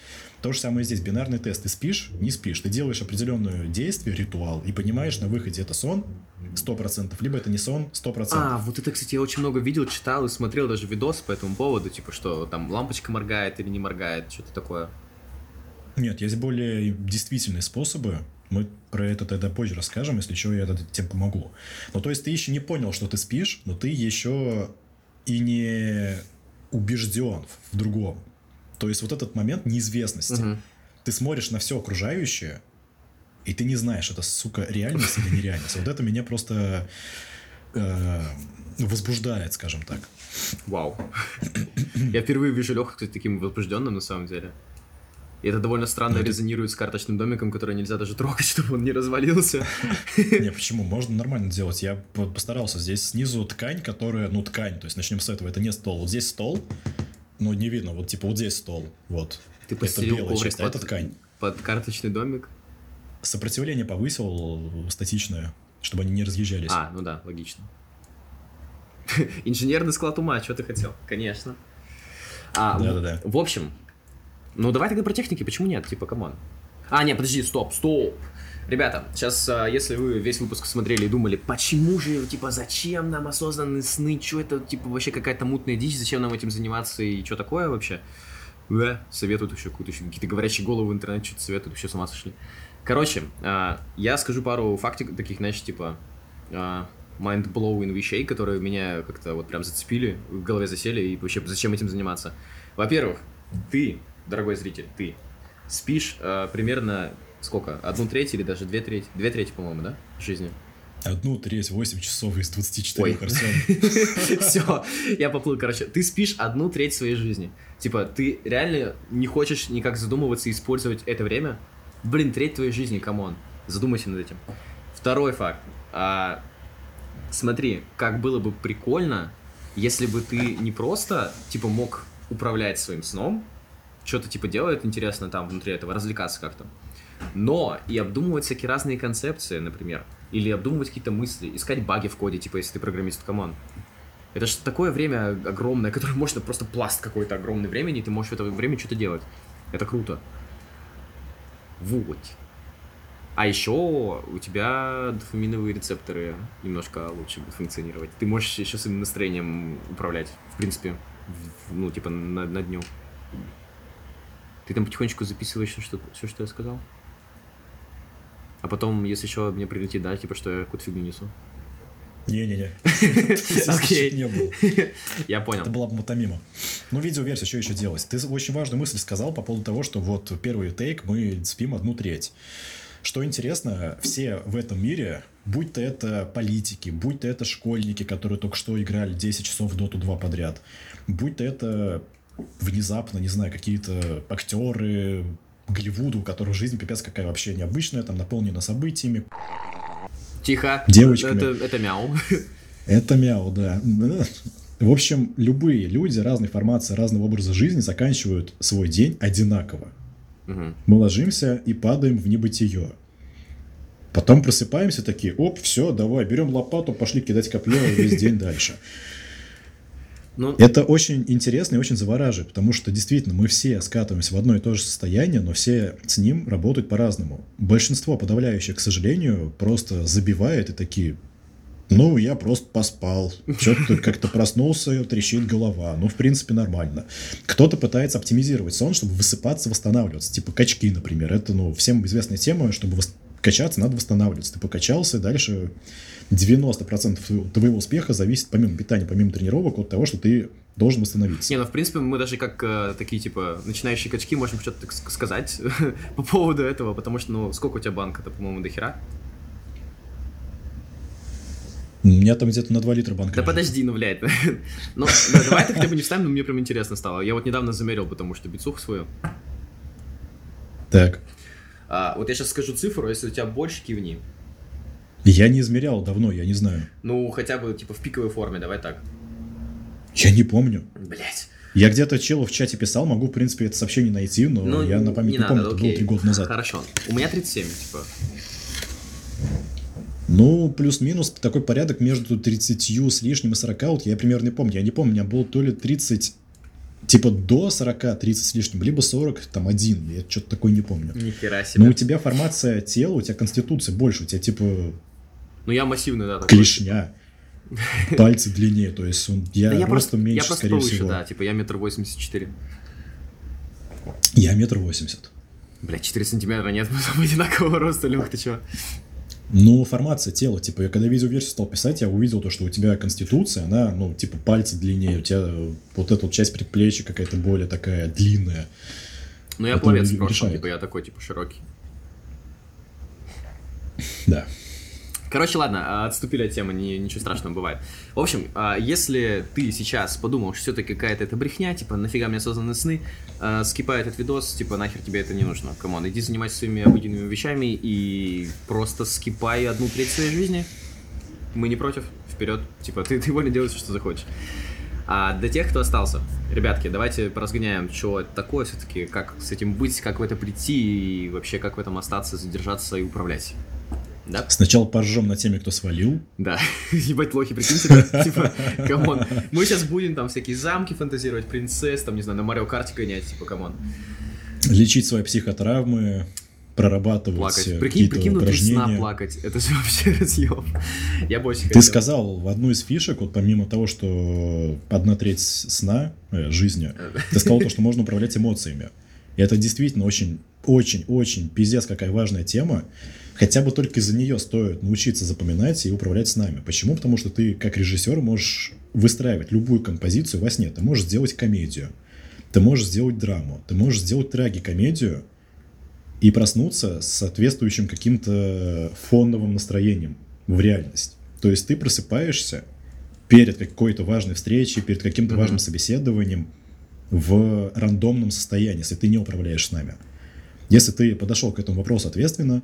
То же самое здесь, бинарный тест. Ты спишь, не спишь. Ты делаешь определенное действие, ритуал, и понимаешь на выходе, это сон 100%, либо это не сон 100%. А, вот это, кстати, я очень много видел, читал и смотрел даже видос по этому поводу, типа, что там лампочка моргает или не моргает, что-то такое. Нет, есть более действительные способы. Мы про это тогда позже расскажем, если что, я тебе помогу. Ну, то есть ты еще не понял, что ты спишь, но ты еще и не убежден в другом. То есть вот этот момент неизвестности. Мгм. Ты смотришь на все окружающее, и ты не знаешь, это, сука, реальность или нереальность. Вот это меня просто э, возбуждает, скажем так. Вау. Я впервые вижу Леху, кстати, таким возбужденным на самом деле. И это довольно странно Ну, резонирует с карточным домиком, который нельзя даже трогать, чтобы он не развалился. Не, почему? Можно нормально делать. Я по- постарался. Здесь снизу ткань, которая... Ну, ткань. То есть, начнем с этого. Это не стол. Вот здесь стол, но не видно. Вот, типа, вот здесь стол. Вот. Ты это белая часть, а под, это ткань. под карточный домик. Сопротивление повысил статичное, чтобы они не разъезжались. А, ну да, логично. Инженерный склад ума, что ты хотел? Конечно. А, в- Да-да-да. В общем, ну давай тогда про техники, почему нет? Типа, come on. А, нет, подожди, стоп, стоп. Ребята, сейчас, а, если вы весь выпуск смотрели и думали, почему же, типа, зачем нам осознанные сны, что это, типа, вообще какая-то мутная дичь, зачем нам этим заниматься и что такое вообще? Да, советуют еще какую-то, еще какие-то говорящие головы в интернете что-то советуют, вообще с ума сошли. Короче, а, я скажу пару фактик таких, знаешь, типа, а, mind-blowing вещей, которые меня как-то вот прям зацепили, в голове засели, и вообще зачем этим заниматься. Во-первых, ты, дорогой зритель, ты спишь а, примерно сколько? Одну треть или даже две трети? Две трети, по-моему, да? Жизни. Одну треть, 8 часов из 24, Ой. Арсен. Все, я поплыл, короче. Ты спишь одну треть своей жизни. Типа, ты реально не хочешь никак задумываться и использовать это время? Блин, треть твоей жизни, come on. Задумайся над этим. Второй факт. А, смотри, как было бы прикольно, если бы ты не просто, типа, мог управлять своим сном, что-то, типа, делает интересно там внутри этого, развлекаться как-то, но и обдумывать всякие разные концепции, например, или обдумывать какие-то мысли, искать баги в коде, типа, если ты программист, come on. Это же такое время огромное, которое можно просто пласт какой-то огромный времени, и ты можешь в это время что-то делать. Это круто. Вот. А еще у тебя дофаминовые рецепторы немножко лучше будут функционировать. Ты можешь еще своим настроением управлять, в принципе, ну, типа, на, на дню. Ты там потихонечку записываешь все, что, все, что я сказал? А потом, если еще мне прилетит, да, типа, что я какую-то фигню несу. Не-не-не. Окей. Не было. Я понял. Это была бы мотомима. Ну, видеоверсия, что еще делать? Ты очень важную мысль сказал по поводу того, что вот первый тейк мы спим одну треть. Что интересно, все в этом мире, будь то это политики, будь то это школьники, которые только что играли 10 часов в Dota 2 подряд, будь то это внезапно, не знаю, какие-то актеры Голливуда, у которых жизнь пипец какая вообще необычная, там наполнена событиями. Тихо. Девочками. Это, это мяу. Это мяу, да. В общем, любые люди разной формации, разного образа жизни заканчивают свой день одинаково. Мгм. Мы ложимся и падаем в небытие. Потом просыпаемся такие, оп, все, давай, берем лопату, пошли кидать копье весь день дальше. Ну, Это очень интересно и очень завораживает, потому что действительно мы все скатываемся в одно и то же состояние, но все с ним работают по-разному. Большинство подавляющих, к сожалению, просто забивает и такие, ну, я просто поспал, что-то как-то проснулся, трещит голова, ну, в принципе, нормально. Кто-то пытается оптимизировать сон, чтобы высыпаться, восстанавливаться, типа качки, например. Это, ну, всем известная тема, чтобы качаться, надо восстанавливаться. Ты покачался, дальше 90% твоего- успеха зависит, помимо питания, помимо тренировок, от того, что ты должен восстановиться. Не, ну в принципе мы даже как э, такие типа начинающие качки можем что-то так ск- сказать по поводу этого, потому что ну сколько у тебя банка-то, по-моему, до хера? У меня там где-то на 2 литра банка. Да лежит. подожди, ну блядь. Ну да, давай ты хотя бы не вставим, но мне прям интересно стало. Я вот недавно замерил, потому что бицуху свою. Так. А, вот я сейчас скажу цифру, если у тебя больше, кивни. Я не измерял давно, я не знаю. Ну хотя бы типа в пиковой форме, давай так. Я не помню. Блять. Я где-то челу в чате писал, могу, в принципе, это сообщение найти, но Ну, я на память не, надо, помню, это было окей. три года назад. Хорошо. У меня 37, типа. Ну, плюс-минус такой порядок между 30 с лишним и 40, вот я примерно не помню. Я не помню, у меня было то ли 30, типа до 40, 30 с лишним, либо 40, там, один. Я что-то такое не помню. Нихера себе. Но у тебя формация тела, у тебя конституция больше, у тебя типа Ну я массивный, да. такой. клешня, пальцы длиннее, то есть он- я, Да я просто меньше, я просто скорее повыше, всего. да, типа я метр восемьдесят четыре. Я метр восемьдесят. Блять, 4 сантиметра нет, мы там одинакового роста, Лех, ты чё? Ну, формация тела, типа, я когда видеоверсию стал писать, я увидел то, что у тебя конституция, она, ну, типа, пальцы длиннее, у тебя вот эта вот часть предплечья какая-то более такая длинная. Ну я пловец решает. просто, типа я такой, типа, широкий. Да. Короче, ладно, а, отступили от темы, ничего страшного бывает. В общем, а, если ты сейчас подумал, что все-таки какая-то это брехня, типа, нафига мне созданы сны, а, скипай этот видос, типа, нахер тебе это не нужно. Come on, иди занимайся своими обыденными вещами и просто скипай одну треть своей жизни. Мы не против, вперед. Типа, ты, ты волен делать, что захочешь. А для тех, кто остался, ребятки, давайте поразгоняем, что это такое все-таки, как с этим быть, как в это прийти и вообще как в этом остаться, задержаться и управлять. Да? Сначала поржем на теме, кто свалил. Да, ебать лохи, прикиньте, да? типа, come on. Мы сейчас будем там всякие замки фантазировать, принцесс, там, не знаю, на Марио Карте гонять, типа, come on. Лечить свои психотравмы, прорабатывать Плакать. э, Прикинь, прикинь, внутри сна плакать, это же вообще разъеб. Я больше Ты хотел. сказал в одну из фишек, вот помимо того, что одна треть сна, э, жизни, ты сказал то, что можно управлять эмоциями. И это действительно очень, очень, очень пиздец какая важная тема. Хотя бы только из-за нее стоит научиться запоминать и управлять снами. Почему? Потому что ты, как режиссер, можешь выстраивать любую композицию во сне. Ты можешь сделать комедию, ты можешь сделать драму, ты можешь сделать трагикомедию и проснуться с соответствующим каким-то фоновым настроением в реальность. То есть ты просыпаешься перед какой-то важной встречей, перед каким-то Мгм. важным собеседованием в рандомном состоянии, если ты не управляешь с нами. Если ты подошел к этому вопросу ответственно,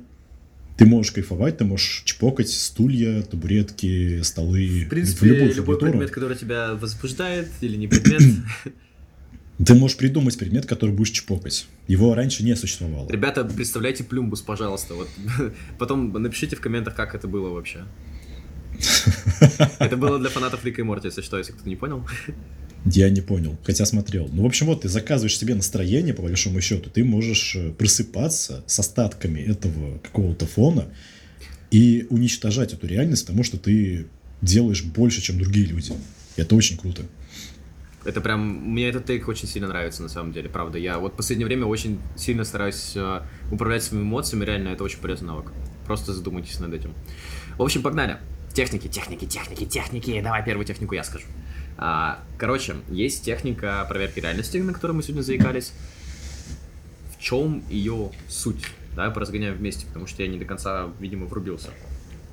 Ты можешь кайфовать, ты можешь чпокать стулья, табуретки, столы. В принципе, любую любой предмет, который тебя возбуждает, или не предмет. Ты можешь придумать предмет, который будешь чпокать. Его раньше не существовало. Ребята, представляйте плюмбус, пожалуйста. Вот потом напишите в комментах, как это было вообще. Это было для фанатов Рика и Морти, если что, если кто не понял. Я не понял, хотя смотрел. Ну, в общем, вот ты заказываешь себе настроение, по большому счету, ты можешь э, просыпаться с остатками этого какого-то фона и уничтожать эту реальность, потому что ты делаешь больше, чем другие люди. Это очень круто. Это прям, мне этот тейк очень сильно нравится, на самом деле, правда. Я вот в последнее время очень сильно стараюсь э, управлять своими эмоциями, реально, это очень полезный навык. Просто задумайтесь над этим. В общем, погнали. Техники, техники, техники, техники. Давай первую технику я скажу. А, короче, есть техника проверки реальности, на которой мы сегодня заикались. В чем ее суть? Давай поразгоняем вместе, потому что я не до конца, видимо, врубился.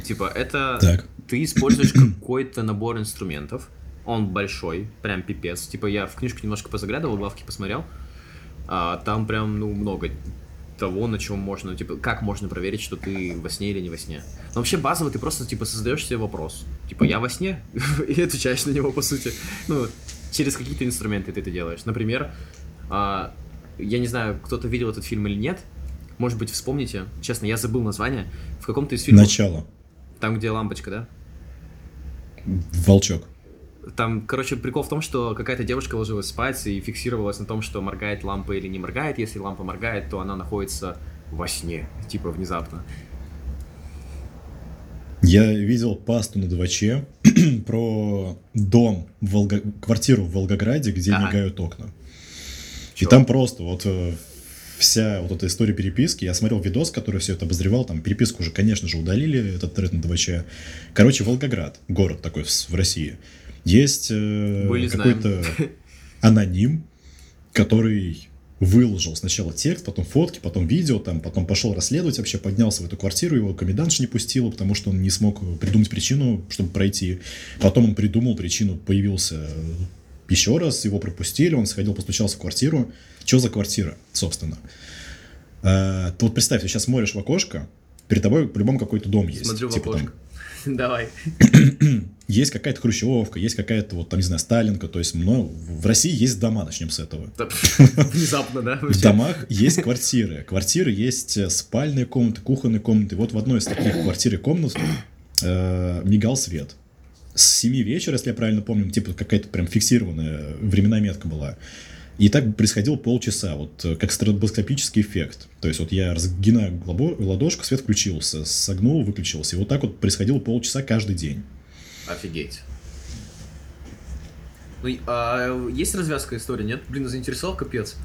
Типа, это Так. ты используешь какой-то набор инструментов, он большой, прям пипец. Типа я в книжку немножко позаглядывал, главки посмотрел, а, там прям, ну, много того, на чем можно, типа, как можно проверить, что ты во сне или не во сне. Но вообще базово ты просто, типа, создаешь себе вопрос. Типа, я во сне? И отвечаешь на него, по сути. Ну, через какие-то инструменты ты это делаешь. Например, а, я не знаю, кто-то видел этот фильм или нет, может быть, вспомните. Честно, я забыл название. В каком-то из фильмов... Начало. Там, где лампочка, да? Волчок. Там, короче, прикол в том, что какая-то девушка ложилась спать и фиксировалась на том, что моргает лампа или не моргает. Если лампа моргает, то она находится во сне, типа внезапно. Я видел пасту на 2 про дом, в Волго- квартиру в Волгограде, где Ага. мигают окна. Чё? И там просто вот э, вся вот эта история переписки. Я смотрел видос, который все это обозревал. Там переписку уже, конечно же, удалили, этот тред на 2 Короче, Волгоград, город такой в, в России. Есть э, какой-то аноним, который выложил сначала текст, потом фотки, потом видео, там, потом пошел расследовать вообще, поднялся в эту квартиру, его комендантша не пустила, потому что он не смог придумать причину, чтобы пройти. Потом он придумал причину, появился еще раз, его пропустили, он сходил, постучался в квартиру. Что за квартира, собственно? А, ты вот представь, ты сейчас смотришь в окошко, перед тобой по-любому какой-то дом есть. Смотрю в Типа там окошко. Давай. есть какая-то хрущевка, есть какая-то, вот там, не знаю, Сталинка, то есть ну, в России есть дома, начнем с этого. Внезапно, да? В домах есть квартиры. Квартиры есть э, спальные комнаты, кухонные комнаты. Вот в одной из таких квартир и комнат э, мигал свет. С 7 вечера, если я правильно помню, типа какая-то прям фиксированная временная метка была. И так происходило полчаса, вот э, как стробоскопический эффект. То есть вот я разгинаю ладошку, свет включился, согнул, выключился. И вот так вот происходило полчаса каждый день. Офигеть. Ну, а есть развязка истории, нет? Блин, заинтересовал капец.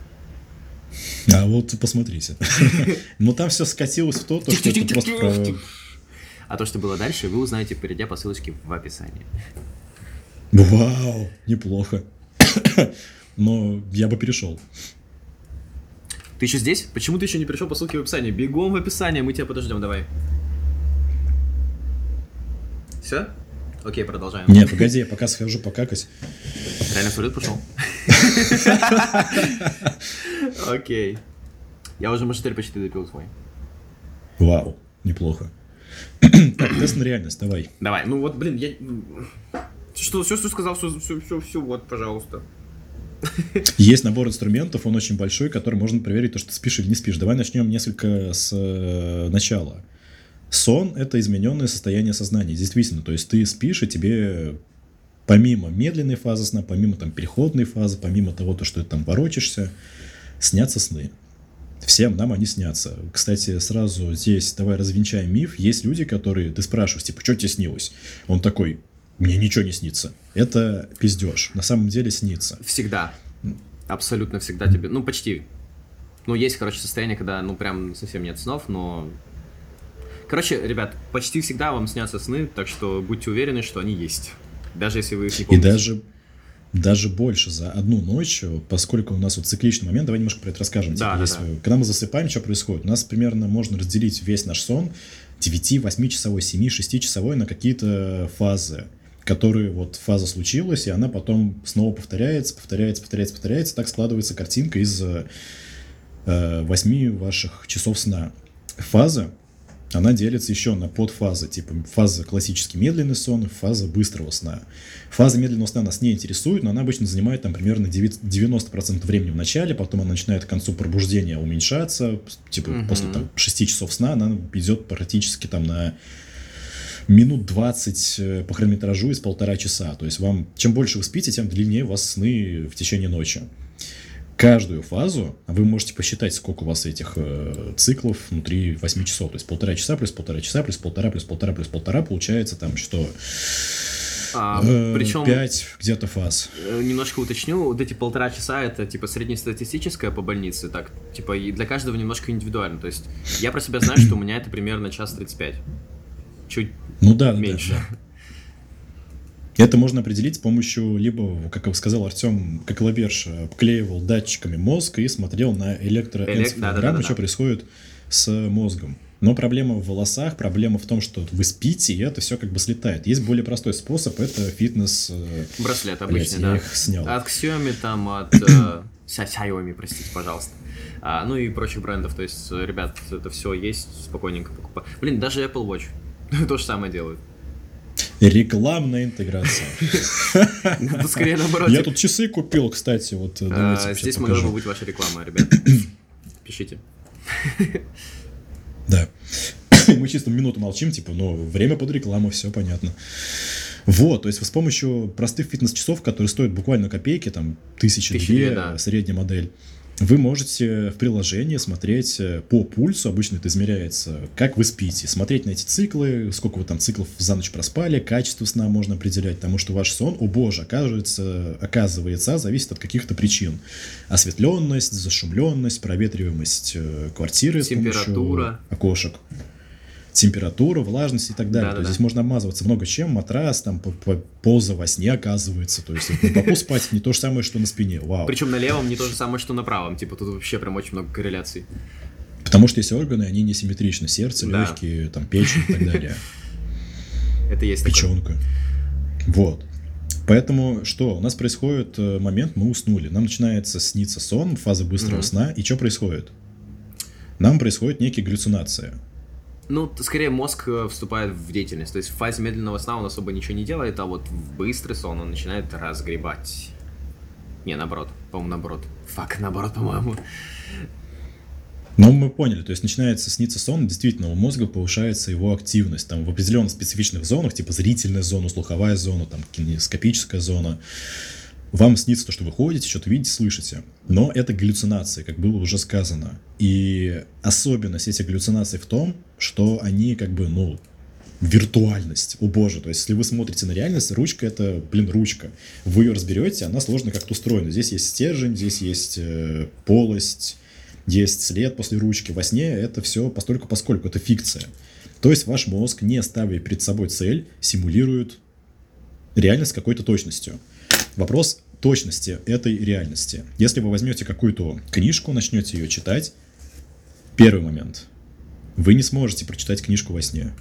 А вот посмотрите. Но там все скатилось в то, то, что это просто про- А то, что было дальше, вы узнаете, перейдя по ссылочке в описании. Вау, неплохо. Но я бы перешел. Ты еще здесь? Почему ты еще не пришел по ссылке в описании? Бегом в описание, мы тебя подождем, давай. Все? Окей, продолжаем. Не, погоди, я пока схожу покакать. Реально в туалет пошел? Окей. Я уже машинель почти допил свой. Вау, неплохо. Так, тест на реальность, давай. Давай, ну вот, блин, я... Что, все, что сказал, все, все, все, все, вот, пожалуйста. Есть набор инструментов, он очень большой, который можно проверить, то, что ты спишь или не спишь. Давай начнем несколько с э, начала. Сон – это измененное состояние сознания, действительно. То есть ты спишь, и тебе помимо медленной фазы сна, помимо там переходной фазы, помимо того, то, что ты там ворочишься, снятся сны. Всем нам они снятся. Кстати, сразу здесь давай развенчаем миф. Есть люди, которые ты спрашиваешь, типа, что тебе снилось? Он такой, мне ничего не снится. Это пиздеж. На самом деле снится. Всегда. Абсолютно всегда тебе. Ну, почти. Ну, есть, короче, состояние, когда, ну, прям совсем нет снов, но... Короче, ребят, почти всегда вам снятся сны, так что будьте уверены, что они есть. Даже если вы их не И помните. даже, даже больше за одну ночь, поскольку у нас вот цикличный момент, давай немножко про это расскажем. Да, да, да. Когда мы засыпаем, что происходит? У нас примерно можно разделить весь наш сон 9-8 часовой, 7-6 часовой на какие-то фазы которые вот фаза случилась, и она потом снова повторяется, повторяется, повторяется, повторяется. Так складывается картинка из э, 8 ваших часов сна. Фаза она делится еще на подфазы, типа фаза классический медленный сон фаза быстрого сна. Фаза медленного сна нас не интересует, но она обычно занимает там примерно 90% времени в начале, потом она начинает к концу пробуждения уменьшаться, типа Мгм. после там, 6 часов сна она идет практически там на минут 20 э, по хронометражу из полтора часа. То есть вам, чем больше вы спите, тем длиннее у вас сны в течение ночи. Каждую фазу вы можете посчитать, сколько у вас этих э, циклов внутри 8 часов. То есть полтора часа плюс полтора часа плюс полтора плюс полтора плюс полтора получается там что? А, Э, причем, Пять где-то фаз. э, немножко уточню, вот эти полтора часа это типа среднестатистическое по больнице, так, типа и для каждого немножко индивидуально. То есть я про себя знаю, что у меня это примерно час 35. Чуть Ну да, да, да, меньше. да. Это можно определить с помощью либо, как сказал Артем, как Лаберш обклеивал датчиками мозг и смотрел на Элек- электроэнцефалограмму, что происходит с мозгом. Но проблема в волосах, проблема в том, что вы спите, и это все как бы слетает. Есть более простой способ, это фитнес... э, Браслет обычный, я да. их снял. От Xiaomi, там, от э, Xiaomi, простите, пожалуйста. А, ну и прочих брендов. То есть, э, ребят, это все есть, спокойненько покупать. Блин, даже Apple Watch то же самое делают. Рекламная интеграция. Ну, скорее наоборот. Я тут часы купил, кстати, вот э, а, Здесь могла бы быть ваша реклама, ребят. Пишите. Да. Мы чисто минуту молчим, типа, ну, время под рекламу, все понятно. Вот, то есть с помощью простых фитнес-часов, которые стоят буквально копейки, там, тысячи две, да. средняя модель, вы можете в приложении смотреть э, по пульсу, обычно это измеряется, как вы спите, смотреть на эти циклы, сколько вы там циклов за ночь проспали, качество сна можно определять, потому что ваш сон, о боже, оказывается, оказывается, зависит от каких-то причин. Осветленность, зашумленность, проветриваемость э, квартиры Температура. окошек температура, влажность и так далее. То Да-да-да. есть здесь можно обмазываться много чем, матрас, там по- по- поза во сне оказывается. То есть на боку спать не то же самое, что на спине. Вау. Причем на левом не то же самое, что на правом. Типа тут вообще прям очень много корреляций. Потому что есть органы, они несимметричны. Сердце, Да. легкие, там, печень и так далее. Это есть. Печенка. Вот. Поэтому что? У нас происходит э, момент, мы уснули. Нам начинается сниться сон, фаза быстрого сна. И что происходит? Нам происходит некие галлюцинации. Ну, скорее мозг э, вступает в деятельность. То есть в фазе медленного сна он особо ничего не делает, а вот в быстрый сон он начинает разгребать. Не, наоборот. По-моему, наоборот. Фак, наоборот, по-моему. Но мы поняли, то есть начинается сниться сон, действительно, у мозга повышается его активность. Там в определенных специфичных зонах, типа зрительная зона, слуховая зона, там кинескопическая зона, вам снится то, что вы ходите, что-то видите, слышите. Но это галлюцинации, как было уже сказано. И особенность этих галлюцинаций в том, что они как бы, ну, виртуальность. О боже, то есть если вы смотрите на реальность, ручка это, блин, ручка. Вы ее разберете, она сложно как-то устроена. Здесь есть стержень, здесь есть э, полость, есть след после ручки. Во сне это все постольку поскольку, это фикция. То есть ваш мозг, не ставя перед собой цель, симулирует реальность с какой-то точностью. Вопрос точности этой реальности. Если вы возьмете какую-то книжку, начнете ее читать, первый момент. Вы не сможете прочитать книжку во сне.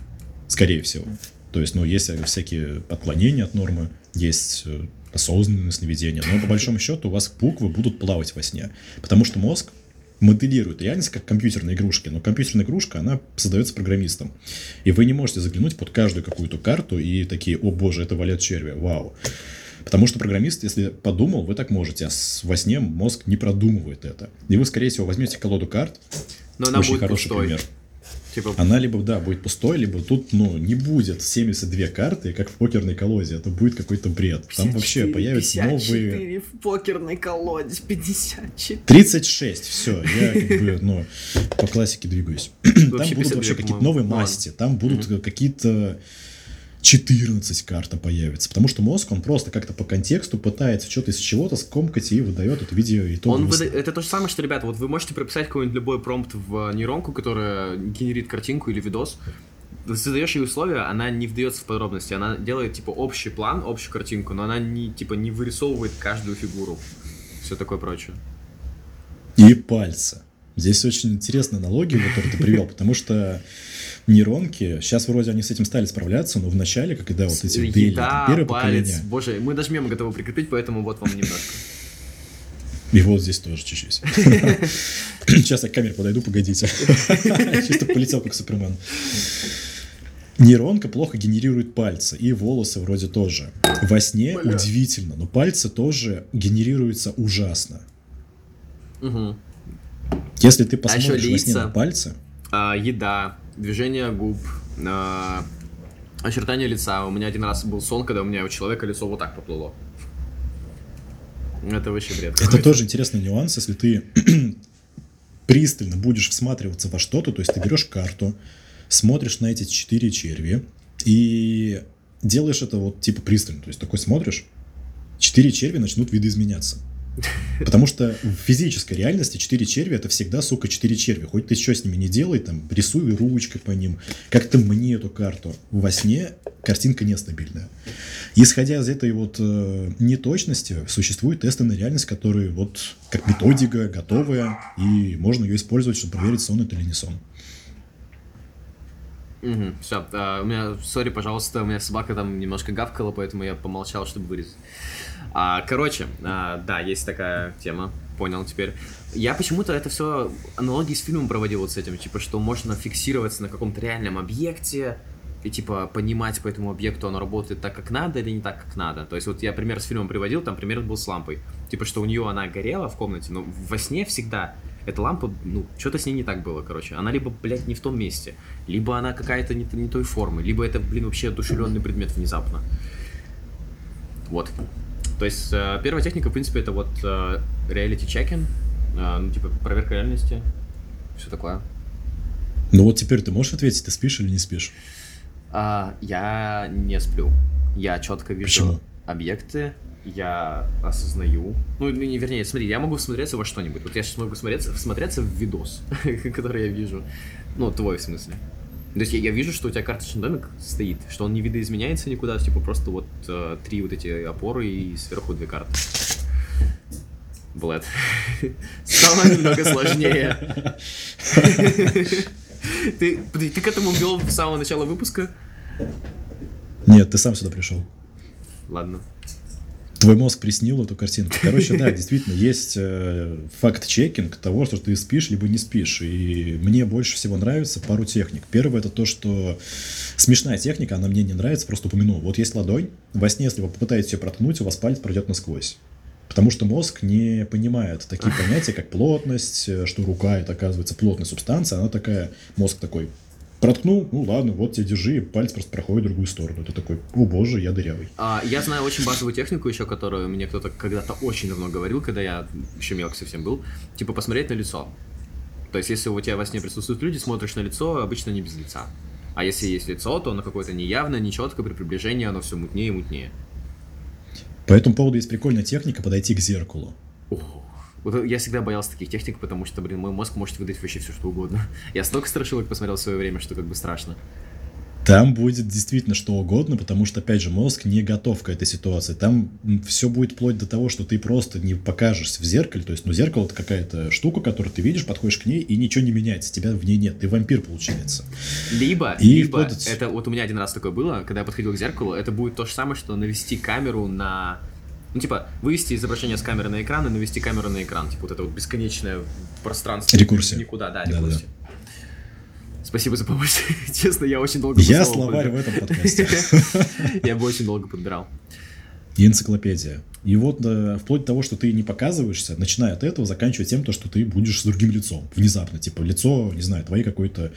Скорее всего. То есть, ну, есть всякие отклонения от нормы, есть э, осознанное сновидение, но по большому счету у вас буквы будут плавать во сне. Потому что мозг моделирует реальность как компьютерные игрушки, но компьютерная игрушка, она создается программистом. И вы не можете заглянуть под каждую какую-то карту и такие, о боже, это валет червя, вау. Потому что программист, если подумал, вы так можете, а во сне мозг не продумывает это. И вы, скорее всего, возьмете колоду карт, Но она очень будет хороший пустой. пример. Типа, Она либо, да, будет пустой, либо тут, ну, не будет 72 карты, как в покерной колоде. Это будет какой-то бред. Там вообще 54, появятся новые... 54 в покерной колоде, 54. 36, все, я как бы, ну, по классике двигаюсь. Там будут 52, вообще какие-то новые масти, там будут какие-то 14 карт там появится. Потому что мозг, он просто как-то по контексту пытается что-то из чего-то скомкать и выдает это в виде итогового Он выда- Это то же самое, что, ребята, вот вы можете прописать какой-нибудь любой промпт в нейронку, которая генерит картинку или видос. Задаешь ей условия, она не вдается в подробности, она делает типа общий план, общую картинку, но она не типа не вырисовывает каждую фигуру. Все такое прочее. и пальца. Здесь очень интересная аналогия, которую ты привел, потому что нейронки, сейчас вроде они с этим стали справляться, но в начале, когда вот эти Дели, первое палец. поколение, Боже, мы даже мемы готовы прикрепить, поэтому вот вам немножко. И вот здесь тоже чуть-чуть. Сейчас я к камере подойду, погодите. Чисто полетел как Супермен. Нейронка плохо генерирует пальцы, и волосы вроде тоже. Во сне Бля. удивительно, но пальцы тоже генерируются ужасно. Мгм. Если ты А посмотришь ещё во сне на пальцы, А, еда, движение губ, а, очертания лица. У меня один раз был сон, когда у меня у человека лицо вот так поплыло. Это вообще бред. это тоже интересный нюанс, если ты пристально будешь всматриваться во что-то, то есть ты берешь карту, смотришь на эти четыре черви и делаешь это вот типа пристально, то есть такой смотришь, четыре черви начнут видоизменяться. Потому что в физической реальности четыре черви это всегда, сука, четыре черви. Хоть ты что с ними не делай, там, рисуй ручкой по ним, как-то мне эту карту. Во сне картинка нестабильная. Исходя из этой вот э, неточности, существуют тесты на реальность, которые вот как методика готовая, и можно ее использовать, чтобы проверить, сон это или не сон. все, у меня, сори, пожалуйста, у меня собака там немножко гавкала, поэтому я помолчал, чтобы вырезать. А, короче, а, да, есть такая тема, понял теперь. Я почему-то это все аналогии с фильмом проводил вот с этим, типа, что можно фиксироваться на каком-то реальном объекте, и типа понимать по этому объекту, оно работает так, как надо или не так, как надо. То есть вот я пример с фильмом приводил, там пример был с лампой. Типа, что у нее она горела в комнате, но во сне всегда эта лампа, ну, что-то с ней не так было, короче. Она либо, блядь, не в том месте, либо она какая-то не, не той формы, либо это, блин, вообще одушевленный предмет внезапно. Вот. То есть э, первая техника, в принципе, это вот э, reality checking, э, ну, типа проверка реальности, все такое. Ну вот теперь ты можешь ответить, ты спишь или не спишь? А, я не сплю. Я четко вижу Почему? объекты, я осознаю. Ну, не, вернее, смотри, я могу всмотреться во что-нибудь. Вот я сейчас могу смотреться, всмотреться в видос, который я вижу. Ну, твой в смысле. То есть я, я вижу, что у тебя карточный домик стоит, что он не видоизменяется никуда, типа просто вот э, три вот эти опоры и сверху две карты. Блэд. Стало немного сложнее. Ты, ты к этому вел с самого начала выпуска? Нет, ты сам сюда пришел. Ладно. Твой мозг приснил эту картинку. Короче, да, действительно, есть э, факт-чекинг того, что ты спишь, либо не спишь. И мне больше всего нравится пару техник. Первое это то, что смешная техника, она мне не нравится, просто упомянул. Вот есть ладонь, во сне, если вы попытаетесь ее проткнуть, у вас палец пройдет насквозь. Потому что мозг не понимает такие понятия, как плотность, э, что рука это оказывается плотная субстанция, она такая, мозг такой, проткнул, ну ладно, вот тебе держи, палец просто проходит в другую сторону. Это такой, о боже, я дырявый. А, я знаю очень базовую технику еще, которую мне кто-то когда-то очень давно говорил, когда я еще мелкий совсем был. Типа посмотреть на лицо. То есть, если у тебя во сне присутствуют люди, смотришь на лицо, обычно не без лица. А если есть лицо, то оно какое-то неявное, нечеткое, при приближении оно все мутнее и мутнее. По этому поводу есть прикольная техника подойти к зеркалу. Ох. Вот я всегда боялся таких техник, потому что, блин, мой мозг может выдать вообще все, что угодно. Я столько страшилок посмотрел в свое время, что как бы страшно. Там будет действительно что угодно, потому что, опять же, мозг не готов к этой ситуации. Там все будет вплоть до того, что ты просто не покажешься в зеркале. То есть, ну, зеркало это какая-то штука, которую ты видишь, подходишь к ней, и ничего не меняется. Тебя в ней нет. Ты вампир, получается. Либо, И либо вплоть это вот у меня один раз такое было, когда я подходил к зеркалу, это будет то же самое, что навести камеру на... Ну, типа, вывести изображение с камеры на экран и навести камеру на экран. Типа, вот это вот бесконечное пространство. Рекурсия. Никуда, да, рекурсия. Спасибо за помощь. Честно, я очень долго... Я словарь в этом подкасте. Я бы очень долго подбирал. И энциклопедия. И вот э, вплоть до того, что ты не показываешься, начиная от этого, заканчивая тем, то, что ты будешь с другим лицом. Внезапно. Типа лицо, не знаю, твоей какой-то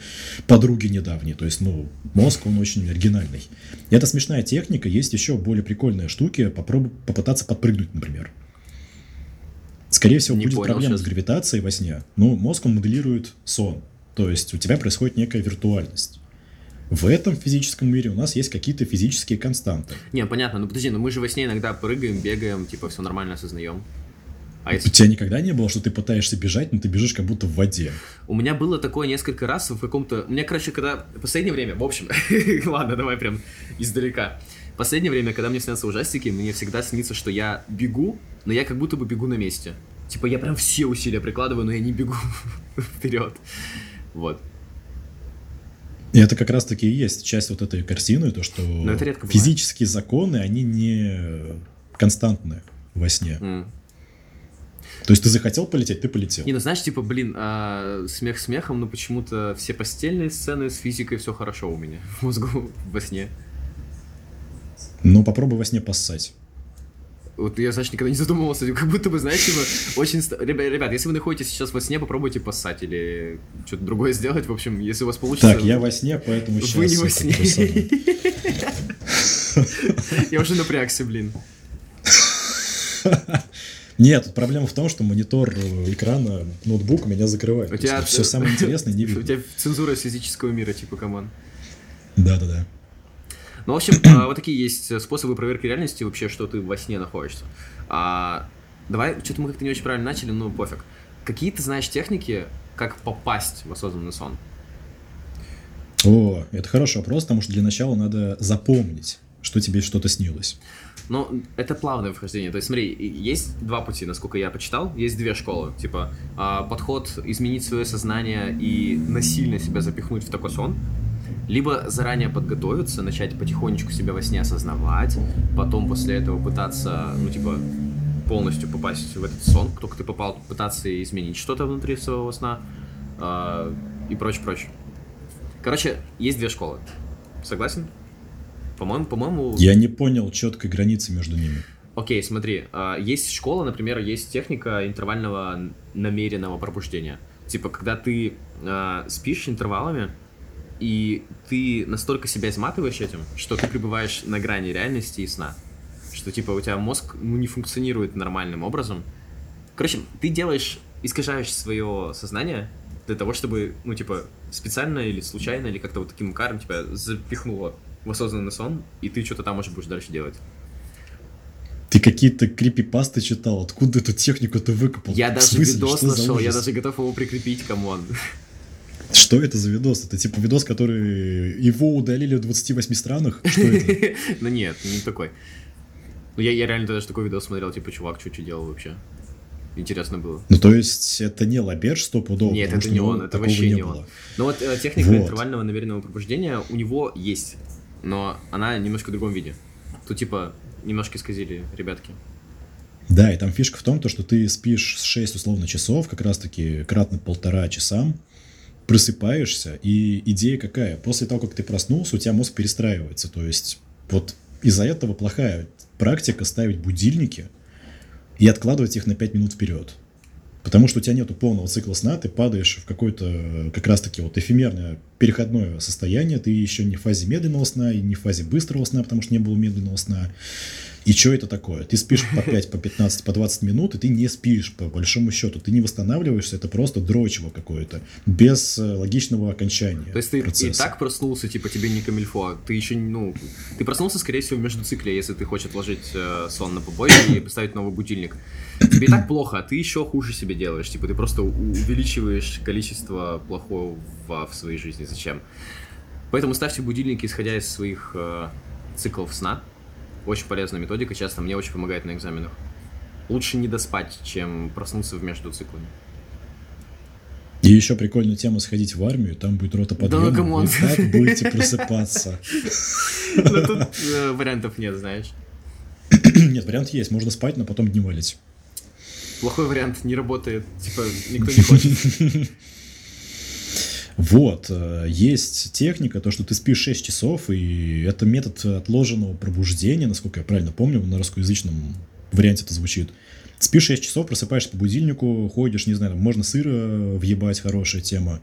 подруги недавней. То есть, ну, мозг, он очень оригинальный. И это смешная техника. Есть еще более прикольные штуки. Попробуй попытаться подпрыгнуть, например. Скорее всего, Не будет проблема щас. с гравитацией во сне. Ну, мозг, он моделирует сон. То есть у тебя происходит некая виртуальность. В этом физическом мире у нас есть какие-то физические константы. Не, понятно, ну подожди, ну мы же во сне иногда прыгаем, бегаем, типа, все нормально осознаем. А У если... тебя никогда не было, что ты пытаешься бежать, но ты бежишь как будто в воде. У меня было такое несколько раз в каком-то... У меня, короче, когда... Последнее время, в общем... Ладно, давай прям издалека. Последнее время, когда мне снятся ужастики, мне всегда снится, что я бегу, но я как будто бы бегу на месте. Типа я прям все усилия прикладываю, но я не бегу вперед. Вот. И это как раз-таки и есть часть вот этой картины, то, что редко бывает. физические законы, они не константны во сне. М. То есть ты захотел полететь, ты полетел. Не, ну знаешь, типа, блин, а, смех смехом, но почему-то все постельные сцены с физикой все хорошо у меня в мозгу во сне. Но попробуй во сне поссать. Вот я, знаешь, никогда не задумывался, как будто бы, знаешь, типа, очень... ст- Ребя- Ребят, если вы находитесь сейчас во сне, попробуйте поссать или что-то другое сделать. В общем, если у вас получится... Так, я во сне, поэтому сейчас... Вы не во сне. Я уже напрягся, блин. Нет, проблема в том, что монитор экрана ноутбука меня закрывает. У тебя... все самое интересное не У видно. тебя цензура физического мира, типа, команд. Да-да-да. Ну, в общем, а, вот такие есть способы проверки реальности вообще, что ты во сне находишься. А, давай, что-то мы как-то не очень правильно начали, но пофиг. Какие ты знаешь техники, как попасть в осознанный сон? О, это хороший вопрос, потому что для начала надо запомнить, что тебе что-то снилось. Ну, это плавное вхождение. То есть, смотри, есть два пути, насколько я почитал. Есть две школы. Типа, а, подход изменить свое сознание и насильно себя запихнуть в такой сон. Либо заранее подготовиться, начать потихонечку себя во сне осознавать, потом после этого пытаться, ну, типа, полностью попасть в этот сон, только ты попал, пытаться изменить что-то внутри своего сна а, и прочее, прочее. Короче, есть две школы. Согласен? По-моему, по-моему, Я не понял четкой границы между ними. Окей, смотри, а, есть школа, например, есть техника интервального намеренного пробуждения. Типа, когда ты а, спишь интервалами, и ты настолько себя изматываешь этим, что ты пребываешь на грани реальности и сна. Что, типа, у тебя мозг ну, не функционирует нормальным образом. Короче, ты делаешь, искажаешь свое сознание для того, чтобы, ну, типа, специально или случайно, или как-то вот таким макаром тебя запихнуло в осознанный сон, и ты что-то там уже будешь дальше делать. Ты какие-то крипипасты читал? Откуда эту технику ты выкопал? Я даже смысле? видос нашел, я даже готов его прикрепить, come on. Что это за видос? Это типа видос, который его удалили в 28 странах? Что это? Ну нет, не такой. Ну я, я реально даже такой видос смотрел, типа, чувак, что делал вообще. Интересно было. Ну, то есть, это не лаберж стопудово? Нет, это не он, это вообще не он. Но вот э, техника Вот. интервального намеренного пробуждения у него есть, но она немножко в другом виде. Тут типа немножко исказили ребятки. Да, и там фишка в том, то, что ты спишь с 6 условно часов, как раз-таки кратно полтора часам, просыпаешься, и идея какая? После того, как ты проснулся, у тебя мозг перестраивается. То есть вот из-за этого плохая практика ставить будильники и откладывать их на 5 минут вперед. Потому что у тебя нету полного цикла сна, ты падаешь в какое-то э, как раз-таки вот эфемерное переходное состояние, ты еще не в фазе медленного сна и не в фазе быстрого сна, потому что не было медленного сна. И что это такое? Ты спишь по 5, по 15, по 20 минут, и ты не спишь, по большому счету. Ты не восстанавливаешься, это просто дрочево какое-то, без э, логичного окончания То есть ты и процесса. так проснулся, типа тебе не камильфо, ты еще, ну, ты проснулся, скорее всего, в междуцикле, если ты хочешь отложить э, сон на побой и поставить новый будильник. Тебе и так плохо, а ты еще хуже себе делаешь, типа ты просто увеличиваешь количество плохого в своей жизни. Зачем? Поэтому ставьте будильники, исходя из своих э, циклов сна. Очень полезная методика, часто мне очень помогает на экзаменах. Лучше не доспать, чем проснуться в между циклами. И еще прикольная тема сходить в армию, там будет рота подъем, come on. вы так будете просыпаться. Но тут э, вариантов нет, знаешь. Нет, вариант есть, можно спать, но потом дневалить. Плохой вариант не работает, типа никто не хочет. Вот, э, есть техника, то, что ты спишь 6 часов, и это метод отложенного пробуждения, насколько я правильно помню, на русскоязычном варианте это звучит. Спишь 6 часов, просыпаешься по будильнику, ходишь, не знаю, можно сыра въебать, хорошая тема.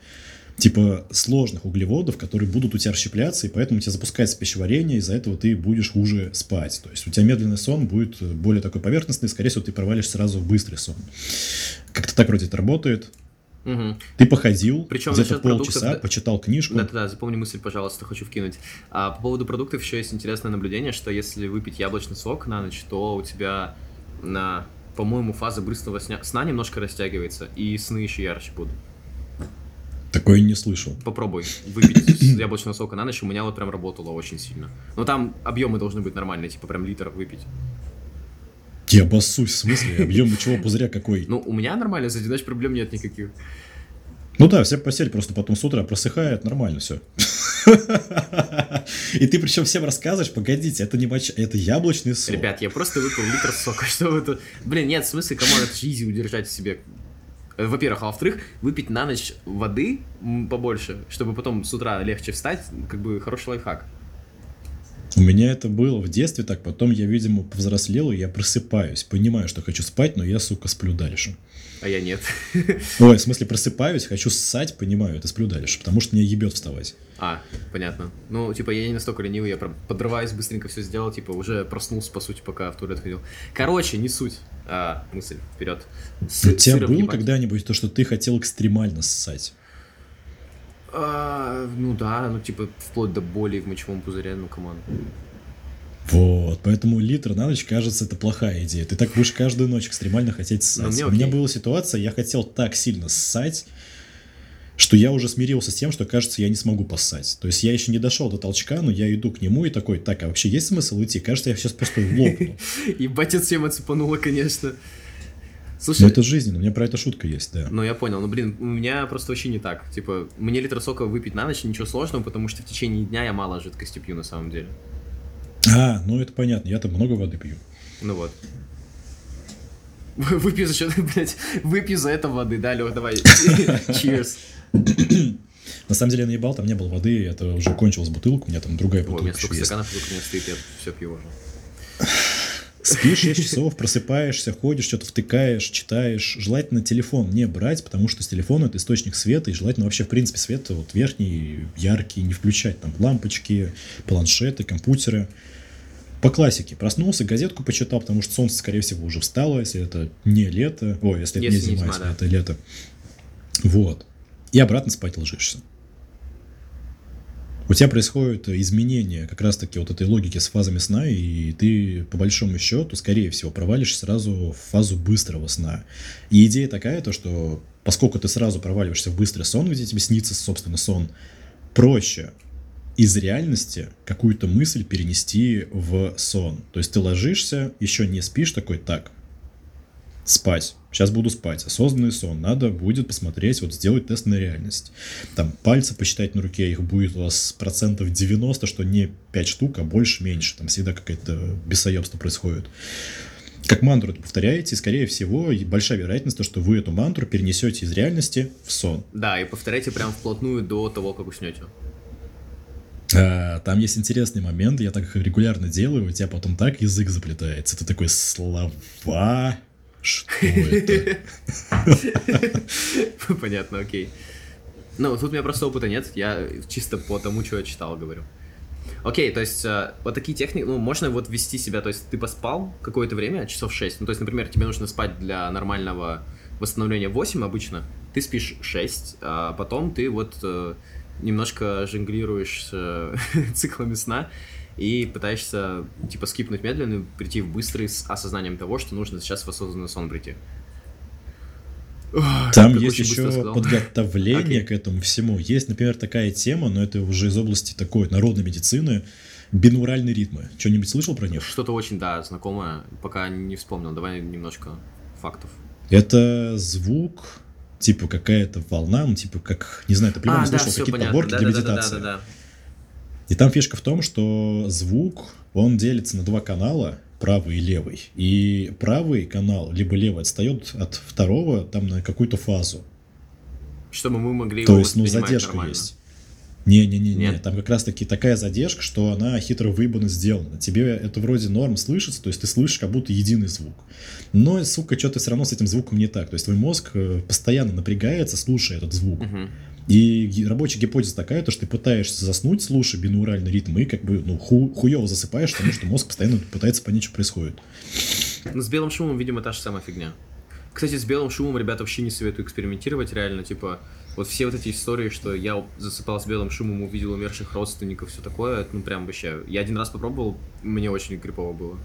Типа сложных углеводов, которые будут у тебя расщепляться, и поэтому у тебя запускается пищеварение, из-за этого ты будешь хуже спать. То есть у тебя медленный сон будет более такой поверхностный, скорее всего, ты провалишь сразу в быстрый сон. Как-то так вроде это работает. Мгм. Ты походил, Причем где-то продуктов, полчаса, да- почитал книжку. Да-да-да, запомни мысль, пожалуйста, хочу вкинуть. А, по поводу продуктов еще есть интересное наблюдение, что если выпить яблочный сок на ночь, то у тебя на, по-моему, фаза быстрого сня- сна немножко растягивается, и сны еще ярче будут. Такое не слышал. Попробуй выпить яблочного сока на ночь, у меня вот прям работало очень сильно. Но там объемы должны быть нормальные, типа прям литр выпить. Я обоссусь, в смысле? Объем мочевого пузыря какой? Ну, у меня нормально, за ночь проблем нет никаких. Ну да, вся постель просто потом с утра просыхает, нормально все. И ты причем всем рассказываешь, погодите, это не моча, это яблочный сок. Ребят, я просто выпил литр сока, что вы тут... Блин, нет, в смысле, come on, это же easy удержать в себе. Э, Во-первых, а во-вторых, выпить на ночь воды побольше, чтобы потом с утра легче встать, как бы хороший лайфхак. У меня это было в детстве так, потом я, видимо, повзрослел, и я просыпаюсь, понимаю, что хочу спать, но я, сука, сплю дальше. А я нет. Ой, в смысле, просыпаюсь, хочу ссать, понимаю, это сплю дальше, потому что мне ебет вставать. А, понятно. Ну, типа, я не настолько ленивый, я прям подрываюсь, быстренько все сделал, типа, уже проснулся, по сути, пока в туалет ходил. Короче, не суть. А, мысль, вперед. У тебя было когда-нибудь то, что ты хотел экстремально ссать? А, ну да, ну типа вплоть до боли в мочевом пузыре, ну come on. Вот, поэтому литр на ночь, кажется, это плохая идея. Ты так будешь каждую ночь экстремально хотеть ссать. Ну, мне У меня была ситуация, я хотел так сильно ссать, что я уже смирился с тем, что, кажется, я не смогу поссать. То есть я еще не дошел до толчка, но я иду к нему и такой, так, а вообще есть смысл идти? Кажется, я сейчас просто лопну. Ебать, всем отцепануло, конечно. Но Слушай, это жизненно, у меня про это шутка есть, да. ну я понял, ну блин, у меня просто вообще не так. Типа, мне литр сока выпить на ночь ничего сложного, потому что в течение дня я мало жидкости пью на самом деле. А, ну это понятно, я там много воды пью. Ну вот. Выпью за счет, блядь, выпью за это воды, да, Лёх, давай. Cheers. На самом деле я наебал, там не было воды, это уже кончилась бутылка, у меня там другая Ой, у меня бутылка столько стаканов вокруг меня стоит, я все пью уже. Спишь 6 часов, просыпаешься, ходишь, что-то втыкаешь, читаешь. Желательно телефон не брать, потому что с телефона это источник света, и желательно вообще, в принципе, свет вот верхний, яркий, не включать. Там лампочки, планшеты, компьютеры. По классике. Проснулся, газетку почитал, потому что солнце, скорее всего, уже встало, если это не лето. Ой, если, это Если не не зима, зима, если да. это лето. Вот. И обратно спать ложишься. У тебя происходит изменение как раз-таки вот этой логики с фазами сна, и ты, по большому счету, скорее всего, провалишь сразу в фазу быстрого сна. И идея такая, то, что поскольку ты сразу проваливаешься в быстрый сон, где тебе снится, собственно, сон, проще из реальности какую-то мысль перенести в сон. То есть ты ложишься, еще не спишь, такой, так, спать. Сейчас буду спать. Осознанный сон. Надо будет посмотреть, вот сделать тест на реальность. Там пальцы посчитать на руке, их будет у вас процентов 90, что не 5 штук, а больше, меньше. Там всегда какое-то бесоебство происходит. Как мантру это повторяете, и, скорее всего, большая вероятность, то, что вы эту мантру перенесете из реальности в сон. Да, и повторяйте прям вплотную до того, как уснете. А, там есть интересный момент, я так регулярно делаю, у тебя потом так язык заплетается. Ты такой, слова, что это? Понятно, окей. Ну, тут у меня просто опыта нет, я чисто по тому, что я читал, говорю. Окей, то есть э, вот такие техники, ну, можно вот вести себя, то есть ты поспал какое-то время, часов 6, ну, то есть, например, тебе нужно спать для нормального восстановления 8 обычно, ты спишь 6, а потом ты вот э, немножко жонглируешь э, циклами сна и пытаешься, типа, скипнуть медленно, прийти в быстрый с осознанием того, что нужно сейчас в осознанный сон прийти. Там как есть еще подготовление Окей. к этому всему. Есть, например, такая тема, но это уже из области такой народной медицины. Бинуральные ритмы. Что-нибудь слышал про них? Что-то очень, да, знакомое, пока не вспомнил. Давай немножко фактов. Это звук, типа какая-то волна, ну, типа как, не знаю, ты по-любому а, да, слышал все какие-то понятно. подборки Да, для да, да, да, медитации. да, да. И там фишка в том, что звук, он делится на два канала, правый и левый. И правый канал, либо левый, отстает от второго там на какую-то фазу. Чтобы мы могли То его есть, ну, задержка нормально. есть. Не-не-не, там как раз-таки такая задержка, что она хитро выебано сделана. Тебе это вроде норм слышится, то есть ты слышишь как будто единый звук. Но, сука, что-то все равно с этим звуком не так. То есть твой мозг э, постоянно напрягается, слушая этот звук. Мгм. И рабочая гипотеза такая, то, что ты пытаешься заснуть, слушая бинуральный ритм, и как бы ну, ху- хуево засыпаешь, потому что мозг постоянно пытается понять, что происходит. Ну, с белым шумом, видимо, та же самая фигня. Кстати, с белым шумом, ребята, вообще не советую экспериментировать, реально, типа, вот все вот эти истории, что я засыпал с белым шумом, увидел умерших родственников, все такое, это, ну, прям вообще, я один раз попробовал, мне очень крипово было.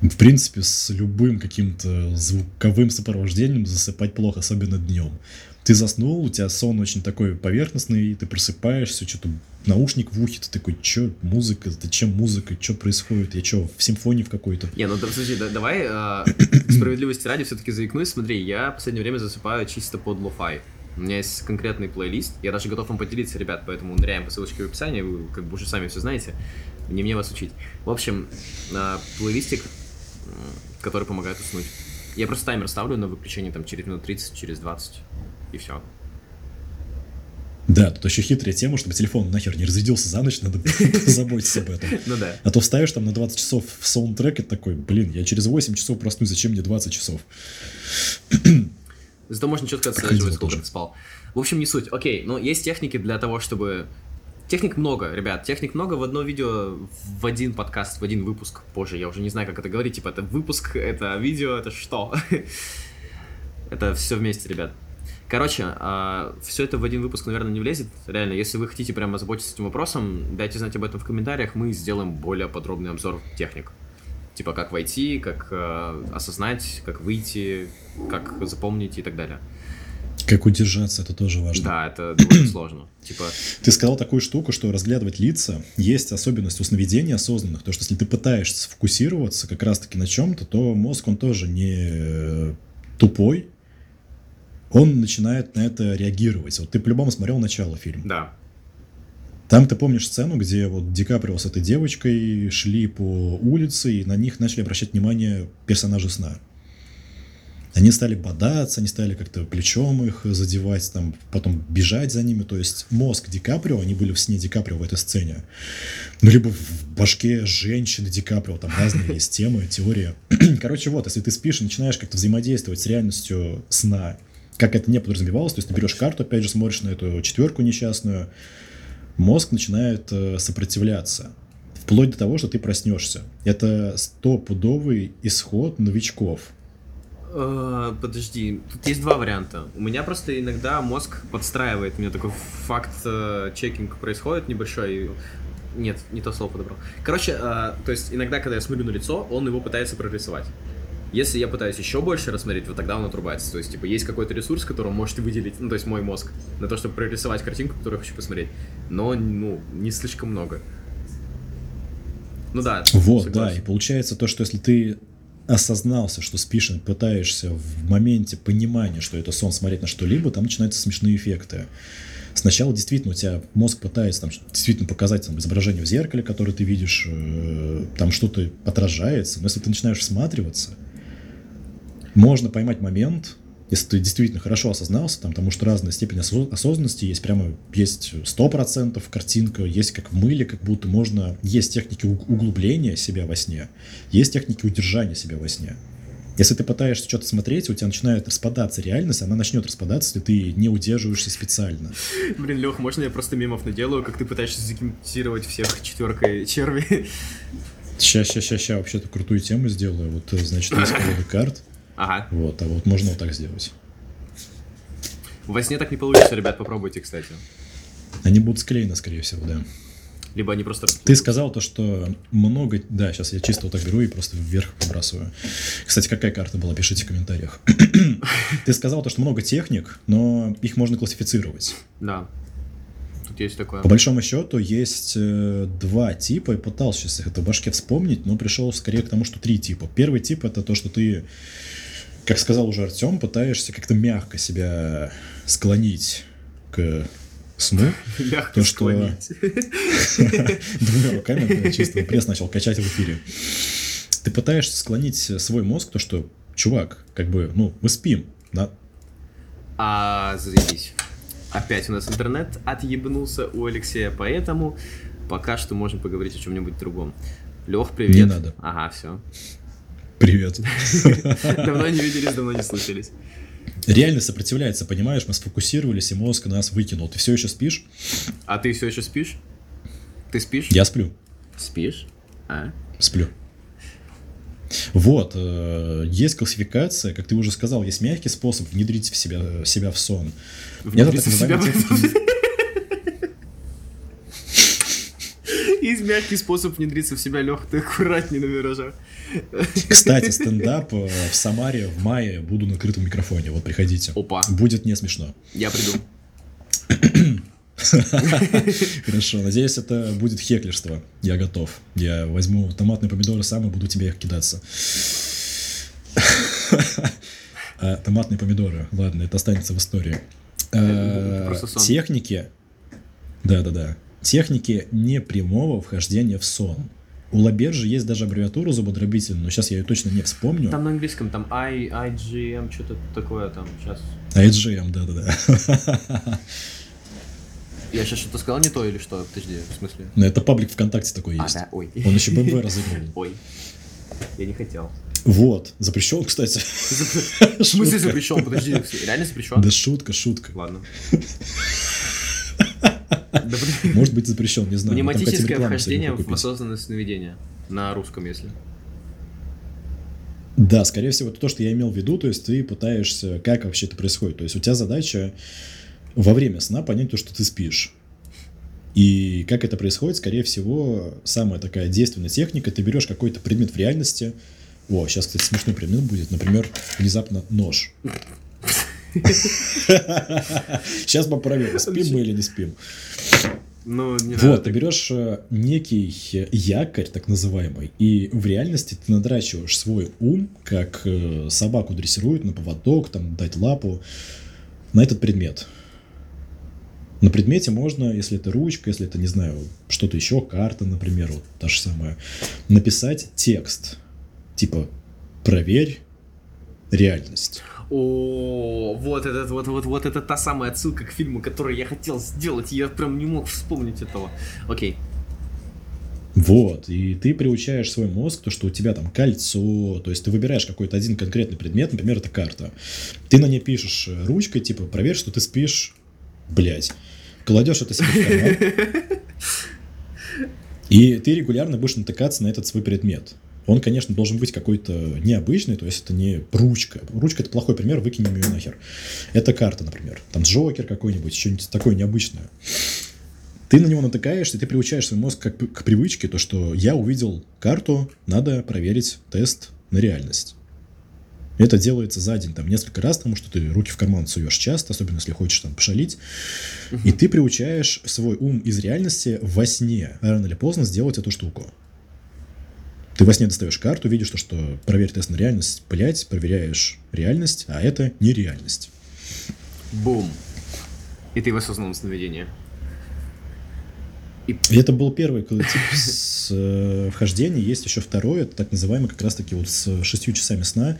В принципе, с любым каким-то звуковым сопровождением засыпать плохо, особенно днем. Ты заснул, у тебя сон очень такой поверхностный, ты просыпаешься, что-то наушник в ухе, ты такой, чё, музыка, зачем музыка, что происходит, я что, в симфонии в какой-то? Не, ну, подожди, да- давай, а, справедливости ради, все-таки заикнусь, смотри, я в последнее время засыпаю чисто под лофай. У меня есть конкретный плейлист. Я даже готов вам поделиться, ребят, поэтому ныряем по ссылочке в описании. Вы как бы уже сами все знаете. Не мне вас учить. В общем, э, плейлистик, который помогает уснуть. Я просто таймер ставлю на выключение там через минут 30, через 20. И все. Да, тут еще хитрая тема, чтобы телефон нахер не разрядился за ночь, надо заботиться об этом. Ну да. А то вставишь там на 20 часов в саундтрек и такой, блин, я через 8 часов проснусь, зачем мне 20 часов? Зато можно четко отслеживать, сколько ты спал. В общем, не суть. Окей, но есть техники для того, чтобы... Техник много, ребят, техник много в одно видео, в один подкаст, в один выпуск. Позже, я уже не знаю, как это говорить, типа, это выпуск, это видео, это что? Это все вместе, ребят. Короче, все это в один выпуск, наверное, не влезет. Реально, если вы хотите прямо озаботиться этим вопросом, дайте знать об этом в комментариях, мы сделаем более подробный обзор техник. Типа, как войти, как э, осознать, как выйти, как запомнить и так далее. Как удержаться, это тоже важно. Да, это довольно сложно. Типа, Ты сказал такую штуку, что разглядывать лица есть особенность у сновидений осознанных. То, что если ты пытаешься сфокусироваться как раз-таки на чем-то, то мозг, он тоже не э, тупой. Он начинает на это реагировать. Вот ты по-любому смотрел начало фильма. да. Там ты помнишь сцену, где вот Ди Каприо с этой девочкой шли по улице, и на них начали обращать внимание персонажи сна. Они стали бодаться, они стали как-то плечом их задевать, там, потом бежать за ними. То есть мозг Ди Каприо, они были в сне Ди Каприо в этой сцене. Ну, либо в башке женщины Ди Каприо, там разные есть темы, теория. Короче, вот, если ты спишь и начинаешь как-то взаимодействовать с реальностью сна, как это не подразумевалось, то есть ты берешь карту, опять же, смотришь на эту четверку несчастную, мозг начинает э, сопротивляться. Вплоть до того, что ты проснешься. Это стопудовый исход новичков. Э, подожди, тут есть два варианта. У меня просто иногда мозг подстраивает. У меня такой факт э, чекинг происходит небольшой. Нет, не то слово подобрал. Короче, э, то есть иногда, когда я смотрю на лицо, он его пытается прорисовать. Если я пытаюсь еще больше рассмотреть, вот тогда он отрубается. То есть, типа, есть какой-то ресурс, который он может выделить, ну, то есть мой мозг, на то, чтобы прорисовать картинку, которую я хочу посмотреть. Но, ну, не слишком много. Ну да. Вот, согласен. да. И получается то, что если ты осознался, что спишь пытаешься в моменте понимания, что это сон, смотреть на что-либо, там начинаются смешные эффекты. Сначала действительно у тебя мозг пытается там, действительно показать там, изображение в зеркале, которое ты видишь, э, там что-то отражается. Но если ты начинаешь всматриваться, можно поймать момент, если ты действительно хорошо осознался, там, потому что разная степень осо- осознанности есть, прямо есть 100% картинка, есть как в мыле, как будто можно, есть техники уг- углубления себя во сне, есть техники удержания себя во сне. Если ты пытаешься что-то смотреть, у тебя начинает распадаться реальность, она начнет распадаться, если ты не удерживаешься специально. Блин, Лех, можно я просто мемов наделаю, как ты пытаешься загипнотизировать всех четверкой черви? Сейчас, сейчас, сейчас, сейчас вообще-то крутую тему сделаю. Вот, э, значит, есть колода карт, Ага. вот, а вот можно вот так сделать. Во сне так не получится, ребят, попробуйте, кстати. Они будут склеены, скорее всего, да. Либо они просто... Ты сказал то, что много... Да, сейчас я чисто вот так беру и просто вверх выбрасываю. Кстати, какая карта была? Пишите в комментариях. Ты сказал то, что много техник, но их можно классифицировать. Да. Тут есть такое. По большому счету есть э, два типа. Я пытался сейчас их это в башке вспомнить, но пришел скорее к тому, что три типа. Первый тип это то, что ты, как сказал уже Артем, пытаешься как-то мягко себя склонить к сну. Мягко То, что- двумя руками, чисто пресс начал качать в эфире. Ты пытаешься склонить свой мозг, то что, чувак, как бы, ну, мы спим, да, А, заебись. Опять у нас интернет отъебнулся у Алексея, поэтому пока что можем поговорить о чем-нибудь другом. Лех, привет. Не надо. Ага, все. Привет. Давно не виделись, давно не слышались. Реально сопротивляется, понимаешь, мы сфокусировались, и мозг нас выкинул. Ты все еще спишь? А ты все еще спишь? Ты спишь? Я сплю, Спишь? А? сплю. Вот, э, есть классификация, как ты уже сказал, есть мягкий способ внедрить в себя, себя в сон. Внедриться так в себя. называемый техники- Есть мягкий способ внедриться в себя, Лех, ты аккуратнее на виражах. Кстати, стендап э, в Самаре в мае буду на открытом микрофоне, вот приходите. Опа. Будет не смешно. Я приду. Хорошо, надеюсь, это будет хеклерство. Я готов. Я возьму томатные помидоры сам и буду тебе их кидаться. А, томатные помидоры. Ладно, это останется в истории. Э. Техники, да-да-да, техники непрямого вхождения в сон. У Лабержи есть даже аббревиатура зубодробительная, но сейчас я ее точно не вспомню. Там на английском, там I, IGM, что-то такое там, сейчас. IGM, да-да-да. Я сейчас что-то сказал не то или что? Подожди, в смысле? Но это паблик ВКонтакте такой А, есть. да, ой. Он еще БМВ разыгрывал. Ой. Я не хотел. Вот, запрещен, кстати. В смысле запрещен? Подожди, реально запрещен? Да шутка, шутка. Ладно. Может быть запрещен, не знаю. рекламу вхождение в осознанное сновидение. На русском, если. Да, скорее всего, это то, что я имел в виду, то есть ты пытаешься, как вообще это происходит. То есть у тебя задача во время сна понять то, что ты спишь. И как это происходит, скорее всего, самая такая действенная техника, ты берешь какой-то предмет в реальности. О, сейчас, кстати, смешной предмет будет. Например, внезапно нож. Сейчас поправим, спим мы или не спим. Ну, не надо Вот, ты так. берешь э, некий якорь, так называемый, и в реальности ты надрачиваешь свой ум, как э, собаку дрессируют на поводок, там, дать лапу, на этот предмет. На предмете можно, если это ручка, если это, не знаю, что-то еще, карта, например, вот та же самая, написать текст. Типа, проверь реальность. О, вот этот, вот, вот, вот это та самая отсылка к фильму, который я хотел сделать, и я прям не мог вспомнить этого. Окей. Вот, и ты приучаешь свой мозг, то, что у тебя там кольцо, то есть ты выбираешь какой-то один конкретный предмет, например, это карта. Ты на ней пишешь э, ручкой, типа, проверь, что ты спишь, блять. Кладешь это себе в карман, и ты регулярно будешь натыкаться на этот свой предмет. Он, конечно, должен быть какой-то необычный, то есть это не ручка. Ручка это плохой пример, выкинем ее нахер. Это карта, например. Там Джокер какой-нибудь, что-нибудь такое необычное. Ты на него натыкаешься, ты приучаешь свой мозг как, к привычке, то, что я увидел карту, надо проверить тест на реальность. Это делается за день, там, несколько раз, потому что ты руки в карман суешь часто, особенно если хочешь там пошалить. И ты приучаешь свой ум из реальности во сне рано или поздно сделать эту штуку. Ты во сне достаешь карту, видишь то, что проверь тест на реальность, блять, проверяешь реальность, а это нереальность. Бум. И ты в осознанном сновидении. И И это был первый тип с э, вхождения. Есть еще второй, это так называемый как раз-таки вот с шестью часами сна.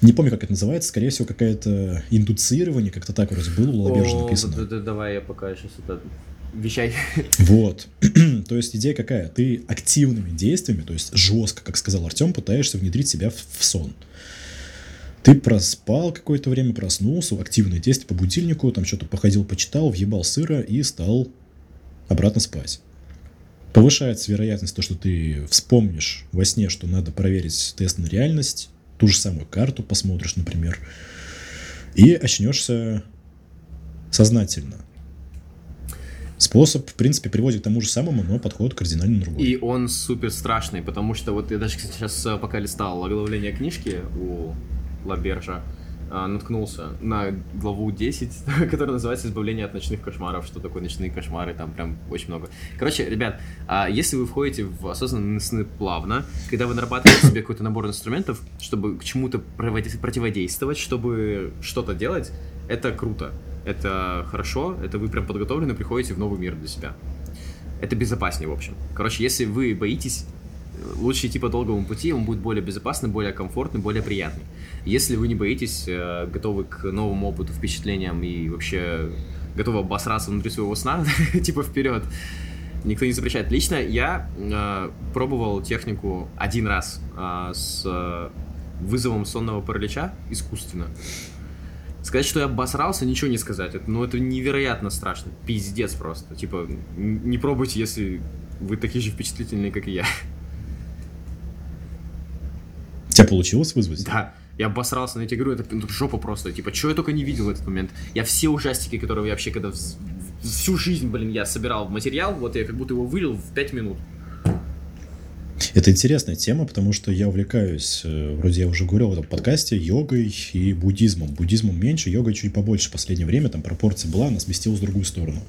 Не помню, как это называется. Скорее всего, какое-то индуцирование, как-то так вроде было, у Лабержа написано. вот это давай я пока сейчас это... Вещай. Вот. то есть идея какая? Ты активными действиями, то есть жестко, как сказал Артем, пытаешься внедрить себя в, в сон. Ты проспал какое-то время, проснулся, активные действия по будильнику, там что-то походил, почитал, въебал сыра и стал обратно спать. Повышается вероятность то, что ты вспомнишь во сне, что надо проверить тест на реальность, ту же самую карту посмотришь, например, и очнешься сознательно. Способ, в принципе, приводит к тому же самому, но подход кардинально другой. И он супер страшный, потому что вот я даже кстати, сейчас э, пока листал оглавление книжки у Лабержа, а, наткнулся на главу 10, которая называется «Избавление от ночных кошмаров». Что такое ночные кошмары? Там прям очень много. Короче, ребят, а если вы входите в осознанные сны плавно, когда вы нарабатываете себе какой-то набор инструментов, чтобы к чему-то противодействовать, чтобы что-то делать, это круто. Это хорошо, это вы прям подготовлены, приходите в новый мир для себя. Это безопаснее, в общем. Короче, если вы боитесь, э, лучше идти по долгому пути, он будет более безопасный, более комфортный, более приятный. Если вы не боитесь, э, готовы к новому опыту, впечатлениям и вообще готовы обосраться внутри своего сна, типа вперед, никто не запрещает. Лично я э, пробовал технику один раз э, с э, вызовом сонного паралича искусственно. Сказать, что я обосрался, ничего не сказать. Это, ну, это невероятно страшно. Пиздец просто. Типа, не пробуйте, если вы такие же впечатлительные, как и я. У тебя получилось вызвать? Да, я обосрался на эти игры, это ну, жопа просто. Типа, что я только не видел в этот момент. Я все ужастики, которые я вообще когда всю жизнь, блин, я собирал в материал, вот я как будто его вылил в 5 минут. Это интересная тема, потому что я увлекаюсь, э, вроде я уже говорил в этом подкасте, йогой и буддизмом. Буддизмом меньше, йогой чуть побольше в последнее время, там пропорция была, она сместилась в другую сторону.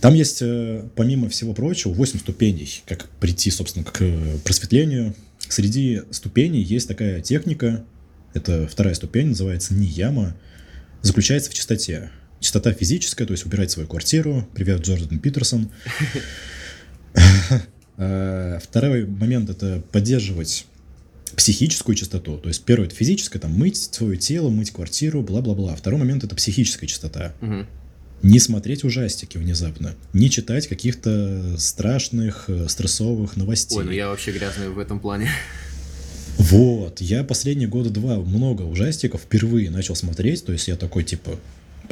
Там есть, э, помимо всего прочего, 8 ступеней, как прийти, собственно, к э, просветлению. Среди ступеней есть такая техника, это вторая ступень, называется нияма, заключается в чистоте. Чистота физическая, то есть убирать свою квартиру. Привет, Джордан Питерсон. Э, Второй момент это поддерживать психическую чистоту. То есть первое это физическое, там мыть свое тело, мыть квартиру, бла-бла-бла. Второй момент это психическая чистота. Мгм. Не смотреть ужастики внезапно. Не читать каких-то страшных, э, стрессовых новостей. Ой, ну я вообще грязный в этом плане. Вот, я последние года два много ужастиков впервые начал смотреть, то есть я такой, типа,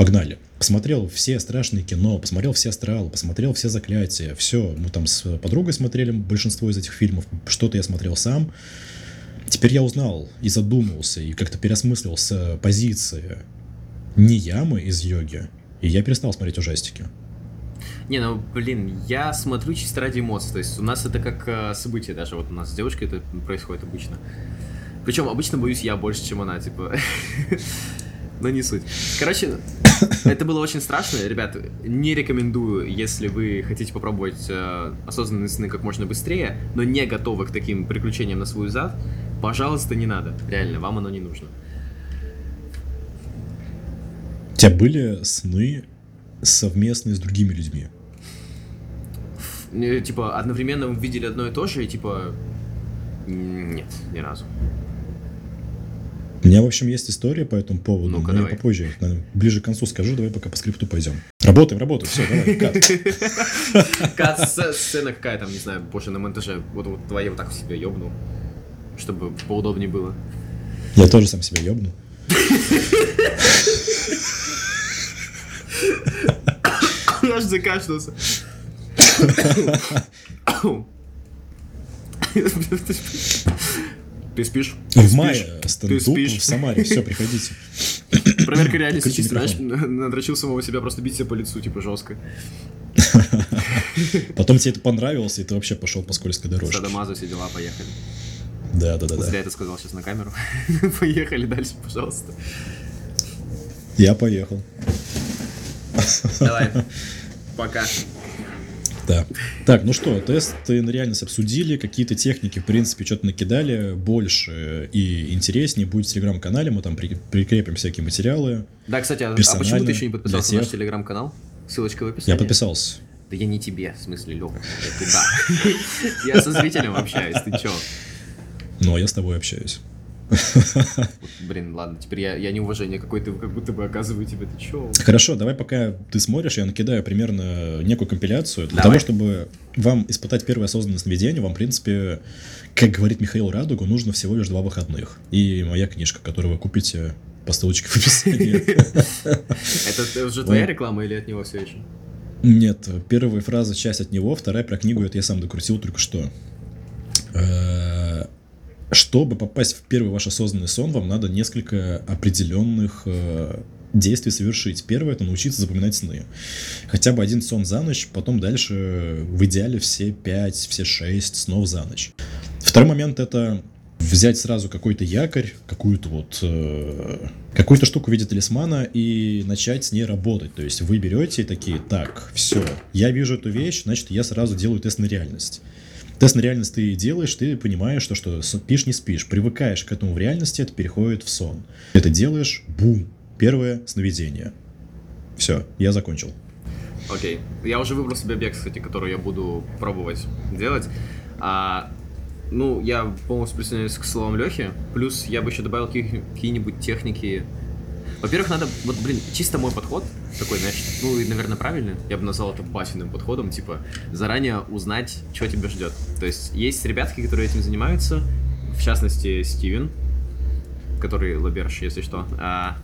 погнали. Посмотрел все страшные кино, посмотрел все астралы, посмотрел все заклятия, все. Мы там с подругой смотрели большинство из этих фильмов, что-то я смотрел сам. Теперь я узнал и задумался, и как-то переосмыслил с позиции не ямы из йоги, и я перестал смотреть ужастики. Не, ну, блин, я смотрю чисто ради эмоций. То есть у нас это как э, событие даже. Вот у нас с девушкой это происходит обычно. Причем обычно боюсь я больше, чем она, типа. Но не суть. Короче, это было очень страшно. Ребят, не рекомендую, если вы хотите попробовать э, осознанные сны как можно быстрее, но не готовы к таким приключениям на свой зад, пожалуйста, не надо. Реально, вам оно не нужно. У тебя были сны совместные с другими людьми? Э, Типа, одновременно вы видели одно и то же, и типа... Нет, ни разу. У меня, в общем, есть история по этому поводу, Ну-ка, но я давай. попозже, наверное, ближе к концу скажу, давай пока по скрипту пойдем. Работаем, работаем, все, давай, кат. Сц- сцена какая там, не знаю, позже на монтаже. Вот, вот твоя вот так себя ёбнул. Чтобы поудобнее было. Я тоже сам себя ёбну. Аж закашлялся. Ты спишь? Ты В спишь? мае Ты спишь? в Самаре, все, приходите. Проверка реальности чисто, знаешь, надрочил самого себя, просто бить себя по лицу, типа, жестко. Потом тебе это понравилось, и ты вообще пошел по скользкой дорожке. Садомазу, все дела, поехали. Да, да, да, да. Зря это сказал сейчас на камеру. Поехали дальше, пожалуйста. Я поехал. Давай. Пока. Да. Так, ну что, тесты на реальность обсудили, какие-то техники, в принципе, что-то накидали, больше и интереснее будет в телеграм-канале, мы там при- прикрепим всякие материалы. Да, кстати, а, а почему ты еще не подписался на наш телеграм-канал? Ссылочка в описании. Я подписался. Да я не тебе, в смысле, Лёха, я туда. Я со зрителем общаюсь, ты чё? Ну, а я с тобой общаюсь. Блин, ладно, теперь я, я неуважение какое-то как будто бы оказываю тебе, ты чё? Хорошо, давай пока ты смотришь, я накидаю примерно некую компиляцию. Для Давай. того, чтобы вам испытать первое осознанное сновидение, вам, в принципе, как говорит Михаил Радугу, нужно всего лишь два выходных. И моя книжка, которую вы купите по ссылочке в описании. Это уже твоя реклама или от него все еще? Нет, первая фраза часть от него, вторая про книгу, это я сам докрутил только что. Чтобы попасть в первый ваш осознанный сон, вам надо несколько определенных э, действий совершить. Первое это научиться запоминать сны. Хотя бы один сон за ночь, потом дальше в идеале все пять, все шесть снов за ночь. Второй момент это взять сразу какой-то якорь, какую-то вот э, какую-то штуку в виде талисмана и начать с ней работать. То есть вы берете и такие, так, все, я вижу эту вещь, значит я сразу делаю тест на реальность. Тест на реальность ты делаешь, ты понимаешь, что, что спишь, не спишь. Привыкаешь к этому в реальности, это переходит в сон. Это делаешь, бум, первое сновидение. Все, я закончил. Окей. Я уже выбрал себе объект, кстати, который я буду пробовать делать. А, ну, я полностью присоединяюсь к словам Лехи. Плюс я бы еще добавил какие-нибудь техники. Во-первых, надо, вот, блин, чисто мой подход, такой, знаешь, ну, и, наверное, правильный, я бы назвал это батиным подходом, типа, заранее узнать, что тебя ждет. То есть, есть ребятки, которые этим занимаются, в частности, Стивен, который лаберш, если что. А,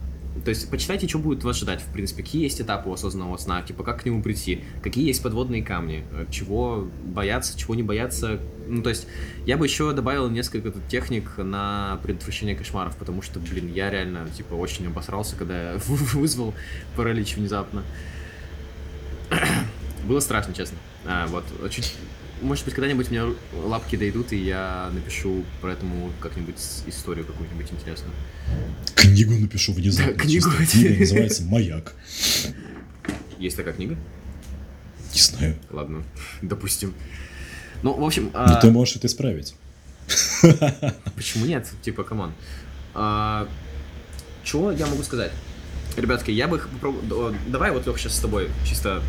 то есть почитайте, что будет вас ждать, в принципе, какие есть этапы осознанного сна, типа как к нему прийти, какие есть подводные камни, э, чего бояться, чего не бояться. Ну, то есть я бы еще добавил несколько техник на предотвращение кошмаров, потому что, блин, я реально, типа, очень обосрался, когда я вызвал паралич внезапно. Было страшно, честно. А, вот, чуть... Может быть, когда-нибудь у меня лапки дойдут, и я напишу по этому как-нибудь историю какую-нибудь интересную. Книгу напишу внезапно. Да, книгу. Книга называется «Маяк». Есть такая книга? Не знаю. Ладно, допустим. Ну, в общем, Но а, ты можешь это исправить. почему нет? Типа, come on. А, чего я могу сказать? Ребятки, я бы попробовал... Давай вот, Лех, сейчас с тобой чисто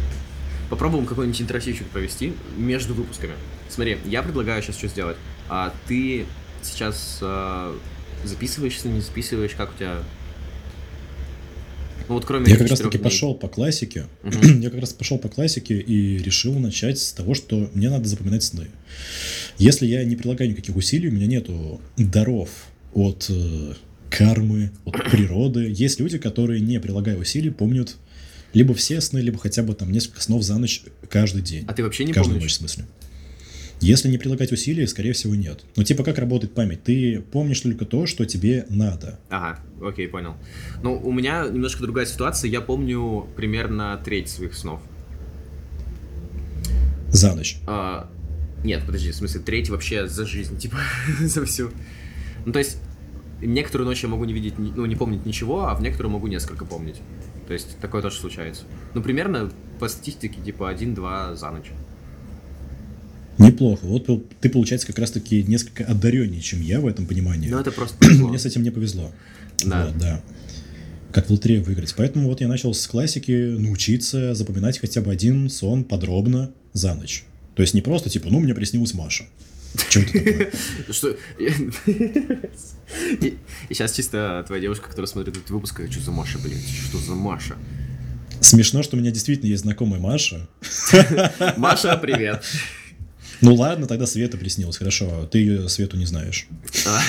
попробуем какой-нибудь интерактивчик провести между выпусками. Смотри, я предлагаю сейчас что сделать. А ты сейчас а, записываешься, не записываешь, как у тебя... Ну вот кроме Я как раз таки дней. пошел по классике. Угу. я как раз пошел по классике и решил начать с того, что мне надо запоминать сны. Если я не прилагаю никаких усилий, у меня нету даров от э, кармы, от природы. Есть люди, которые, не прилагая усилий, помнят либо все сны, либо хотя бы там несколько снов за ночь каждый день. А ты вообще не Каждую помнишь? ночь, в смысле. Если не прилагать усилий, скорее всего, нет. Ну, типа, как работает память? Ты помнишь только то, что тебе надо. Ага, окей, понял. Ну, у меня немножко другая ситуация. Я помню примерно треть своих снов. За ночь? А, нет, подожди, в смысле, треть вообще за жизнь, типа, за всю. Ну, то есть, некоторую ночь я могу не видеть, ну, не помнить ничего, а в некоторую могу несколько помнить. То есть, такое тоже случается. Ну, примерно по статистике, типа, один-два за ночь. Неплохо. Вот ты, получается, как раз-таки несколько одареннее, чем я в этом понимании. Ну, это просто Мне с этим не повезло. Да. Вот, да. Как в лотерею выиграть. Поэтому вот я начал с классики научиться запоминать хотя бы один сон подробно за ночь. То есть не просто типа, ну, мне приснилась Маша. Это такое? Что? И сейчас чисто твоя девушка, которая смотрит этот выпуск, что за Маша, блин, что за Маша? Смешно, что у меня действительно есть знакомая Маша. Маша, привет. Ну ладно, тогда Света приснилась, хорошо. Ты ее Свету не знаешь. А.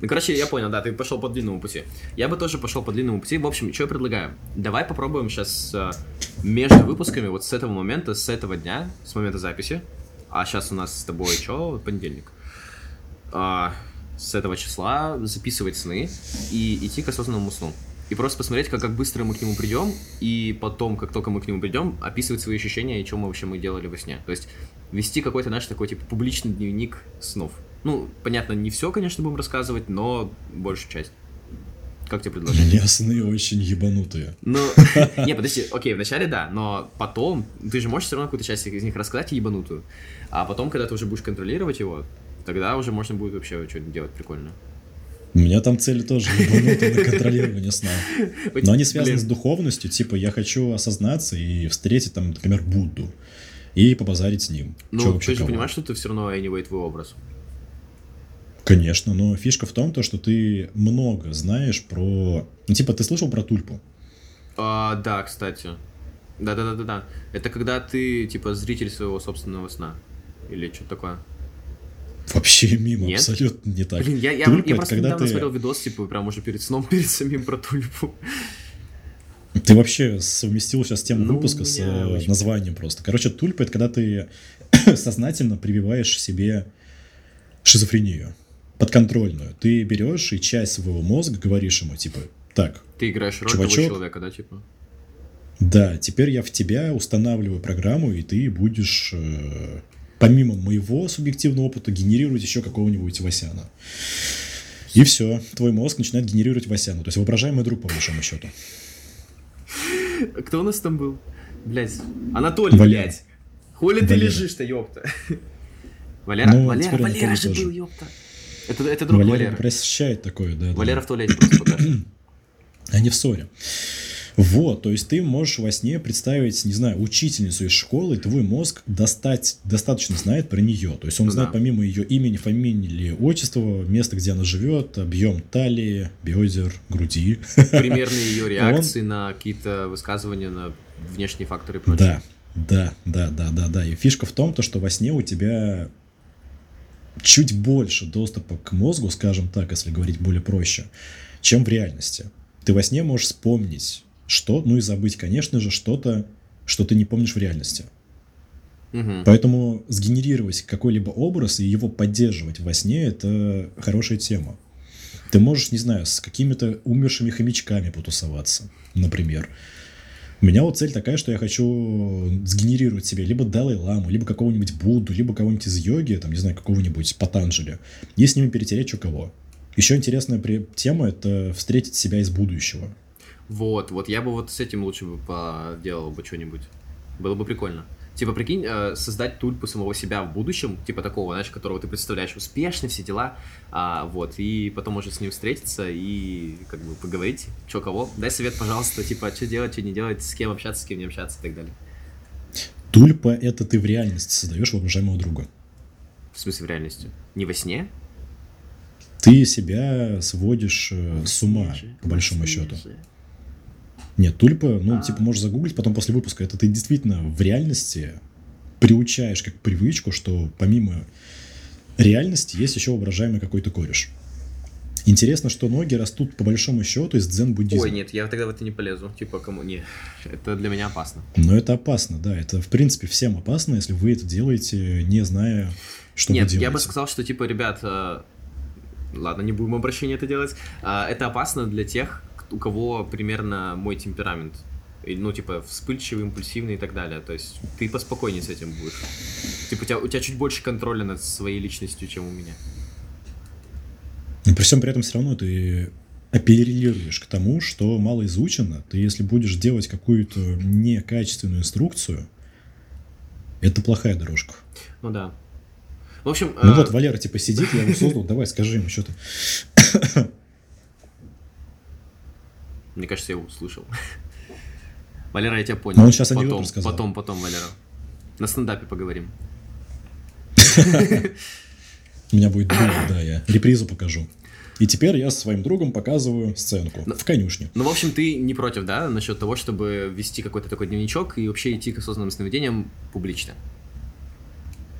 Ну, короче, я понял, да, ты пошел по длинному пути. Я бы тоже пошел по длинному пути. В общем, что я предлагаю? Давай попробуем сейчас э, между выпусками, вот с этого момента, с этого дня, с момента записи, а сейчас у нас с тобой что? Понедельник. А, с этого числа записывать сны и идти к осознанному сну и просто посмотреть, как, как быстро мы к нему придем, и потом, как только мы к нему придем, описывать свои ощущения и что мы вообще мы делали во сне. То есть вести какой-то наш такой, типа, публичный дневник снов. Ну, понятно, не все, конечно, будем рассказывать, но большую часть. Как тебе предложение? Меня сны очень ебанутые. Ну, не, подожди, окей, вначале да, но потом, ты же можешь все равно какую-то часть из них рассказать ебанутую, а потом, когда ты уже будешь контролировать его, тогда уже можно будет вообще что-нибудь делать прикольно. У меня там цели тоже ебанутые на контролирование сна. Но они связаны с духовностью. Типа, я хочу осознаться и встретить там, например, Будду. И побазарить с ним. Ну, ты же понимаешь, что ты все равно anyway твой образ. Конечно, но фишка в том, то, что ты много знаешь про... Ну, типа, ты слышал про тульпу? А, да, кстати. Да-да-да-да-да. Это когда ты, типа, зритель своего собственного сна. Или что-то такое. Вообще мимо, Нет? абсолютно не так. Блин, я, я, Тульпа, я просто когда недавно ты... смотрел видос, типа, прям уже перед сном, перед самим про тульпу. Ты вообще совместил сейчас тему ну, выпуска с э, очень... названием просто. Короче, тульпа — это когда ты сознательно прививаешь себе шизофрению подконтрольную. Ты берешь и часть своего мозга говоришь ему, типа, так, Ты играешь роль чувачок, того человека, да, типа? Да, теперь я в тебя устанавливаю программу, и ты будешь э, помимо моего субъективного опыта, генерировать еще какого-нибудь Васяна. И все, твой мозг начинает генерировать Васяна. То есть воображаемый друг, по большому счету. Кто у нас там был? Блять, Анатолий, Валер. блядь. Хули Валера. ты лежишь-то, ёпта? Валера, ну, Валера, Валера же тоже. был, ёпта. Это, это друг Валера. Валера просвещает такое, да. Валера да. в туалете просто. Они в ссоре. Вот, то есть ты можешь во сне представить, не знаю, учительницу из школы, и твой мозг достать, достаточно знает про нее. То есть он ну, знает да. помимо ее имени, фамилии, отчества, место, где она живет, объем талии, бедер, груди. Примерные ее реакции он... на какие-то высказывания, на внешние факторы и прочее. Да, да, да, да, да, да. И фишка в том, то, что во сне у тебя чуть больше доступа к мозгу, скажем так, если говорить более проще, чем в реальности. Ты во сне можешь вспомнить что, ну и забыть, конечно же, что-то, что ты не помнишь в реальности. Угу. Поэтому сгенерировать какой-либо образ и его поддерживать во сне это хорошая тема. Ты можешь, не знаю, с какими-то умершими хомячками потусоваться, например. У меня вот цель такая, что я хочу сгенерировать себе либо Далай-Ламу, либо какого-нибудь Будду, либо кого-нибудь из йоги, там, не знаю, какого-нибудь Патанджали, и с ними перетереть что кого. Еще интересная тема — это встретить себя из будущего. Вот, вот я бы вот с этим лучше бы поделал бы что-нибудь. Было бы прикольно. Типа, прикинь, э, создать тульпу самого себя в будущем, типа такого, знаешь, которого ты представляешь успешно, все дела, а, вот, и потом уже с ним встретиться и как бы поговорить, что кого. Дай совет, пожалуйста, типа, что делать, что не делать, с кем общаться, с кем не общаться и так далее. Тульпа — это ты в реальности создаешь воображаемого друга. В смысле, в реальности? Не во сне? Ты себя сводишь э, с ума, по большому счету. Нет, тульпа, ну, А. типа, можешь загуглить потом после выпуска. Это ты действительно в реальности приучаешь как привычку, что помимо реальности есть еще воображаемый какой-то кореш. Интересно, что ноги растут по большому счету из дзен-буддизма. Ой, нет, я тогда в это не полезу. Типа, кому? Не, это для меня опасно. Но это опасно, да. Это, в принципе, всем опасно, если вы это делаете, не зная, что Нет, вы делаете. я бы сказал, что, типа, ребят, э, ладно, не будем обращение это делать. А, это опасно для тех, у кого примерно мой темперамент. Ну, типа, вспыльчивый, импульсивный и так далее. То есть ты поспокойнее с этим будешь. Типа, у тебя, у тебя чуть больше контроля над своей личностью, чем у меня. Но при всем при этом все равно ты апеллируешь к тому, что мало изучено. Ты если будешь делать какую-то некачественную инструкцию, это плохая дорожка. Ну да. В общем, Ну э, вот, Валера типа сидит, я его создал, давай скажи ему что-то. Мне кажется, я его услышал. Валера, я тебя понял. Ну, он анекдот потом, рассказал. потом, потом, Валера. На стендапе поговорим. У меня будет дуэль, да, я репризу покажу. И теперь я своим другом показываю сценку Ну, в конюшне. Ну, в общем, ты не против, да, насчет того, чтобы вести какой-то такой дневничок и вообще идти к осознанным сновидениям публично?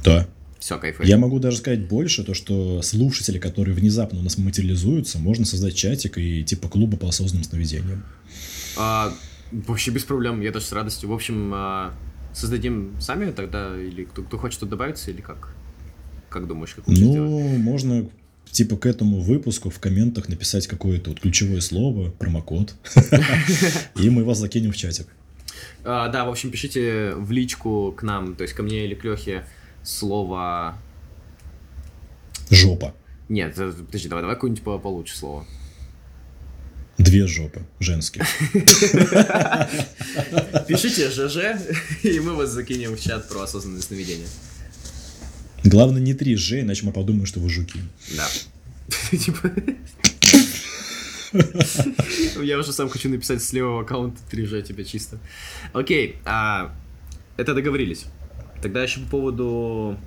Да. Все, кайфуем. Я могу даже сказать больше, то что слушатели, которые внезапно у нас материализуются, можно создать чатик и типа клуба по осознанным сновидениям. А, вообще без проблем, я даже с радостью. В общем, а, создадим сами тогда, или кто, кто хочет тут добавиться, или как? Как думаешь, как лучше сделать? Ну, можно типа к этому выпуску в комментах написать какое-то вот ключевое слово, промокод, и мы вас закинем в чатик. А, да, в общем, пишите в личку к нам, то есть ко мне или к Лехе слово... Жопа. Нет, подожди, давай, давай какое-нибудь по- получше слово. Две жопы женские. Пишите ЖЖ, и мы вас закинем в чат про осознанное сновидение. Главное не три Ж, иначе мы подумаем, что вы жуки. Да. Типа... Я уже сам хочу написать с левого аккаунта 3G тебе чисто. Окей, а, это договорились. Тогда еще по поводу...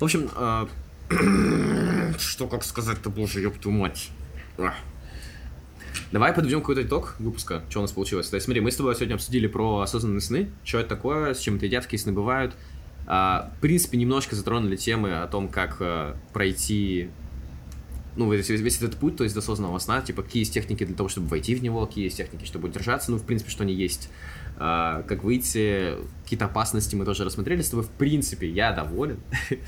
В общем, а, что как сказать-то, боже, ёб твою мать. Ах. Давай подведем какой-то итог выпуска, что у нас получилось. То есть, смотри, мы с тобой сегодня обсудили про осознанные сны, что это такое, с чем это едят, какие сны бывают. А, в принципе, немножко затронули темы о том, как а, пройти ну, весь, весь этот путь, то есть до осознанного сна, типа, какие есть техники для того, чтобы войти в него, какие есть техники, чтобы удержаться, ну, в принципе, что они есть. А, как выйти, какие-то опасности мы тоже рассмотрели с тобой. В принципе, я доволен.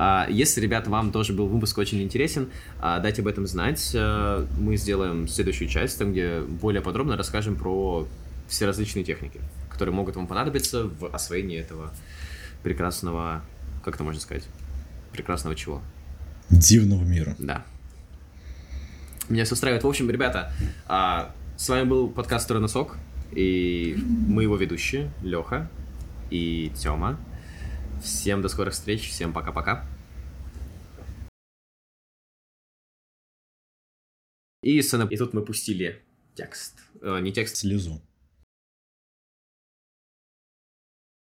А, Если, ребят, вам тоже был выпуск очень интересен, а, дайте об этом знать. А, Мы сделаем следующую часть, там, где более подробно расскажем про все различные техники, которые могут вам понадобиться в освоении этого прекрасного, как это можно сказать, прекрасного чего? Дивного мира. Да. Меня все устраивает. В общем, ребята, с вами был подкаст Носок, и мы его ведущие, Леха и Тёма. Всем до скорых встреч, всем пока-пока. И, и тут мы пустили текст. Э, не текст, Слезу.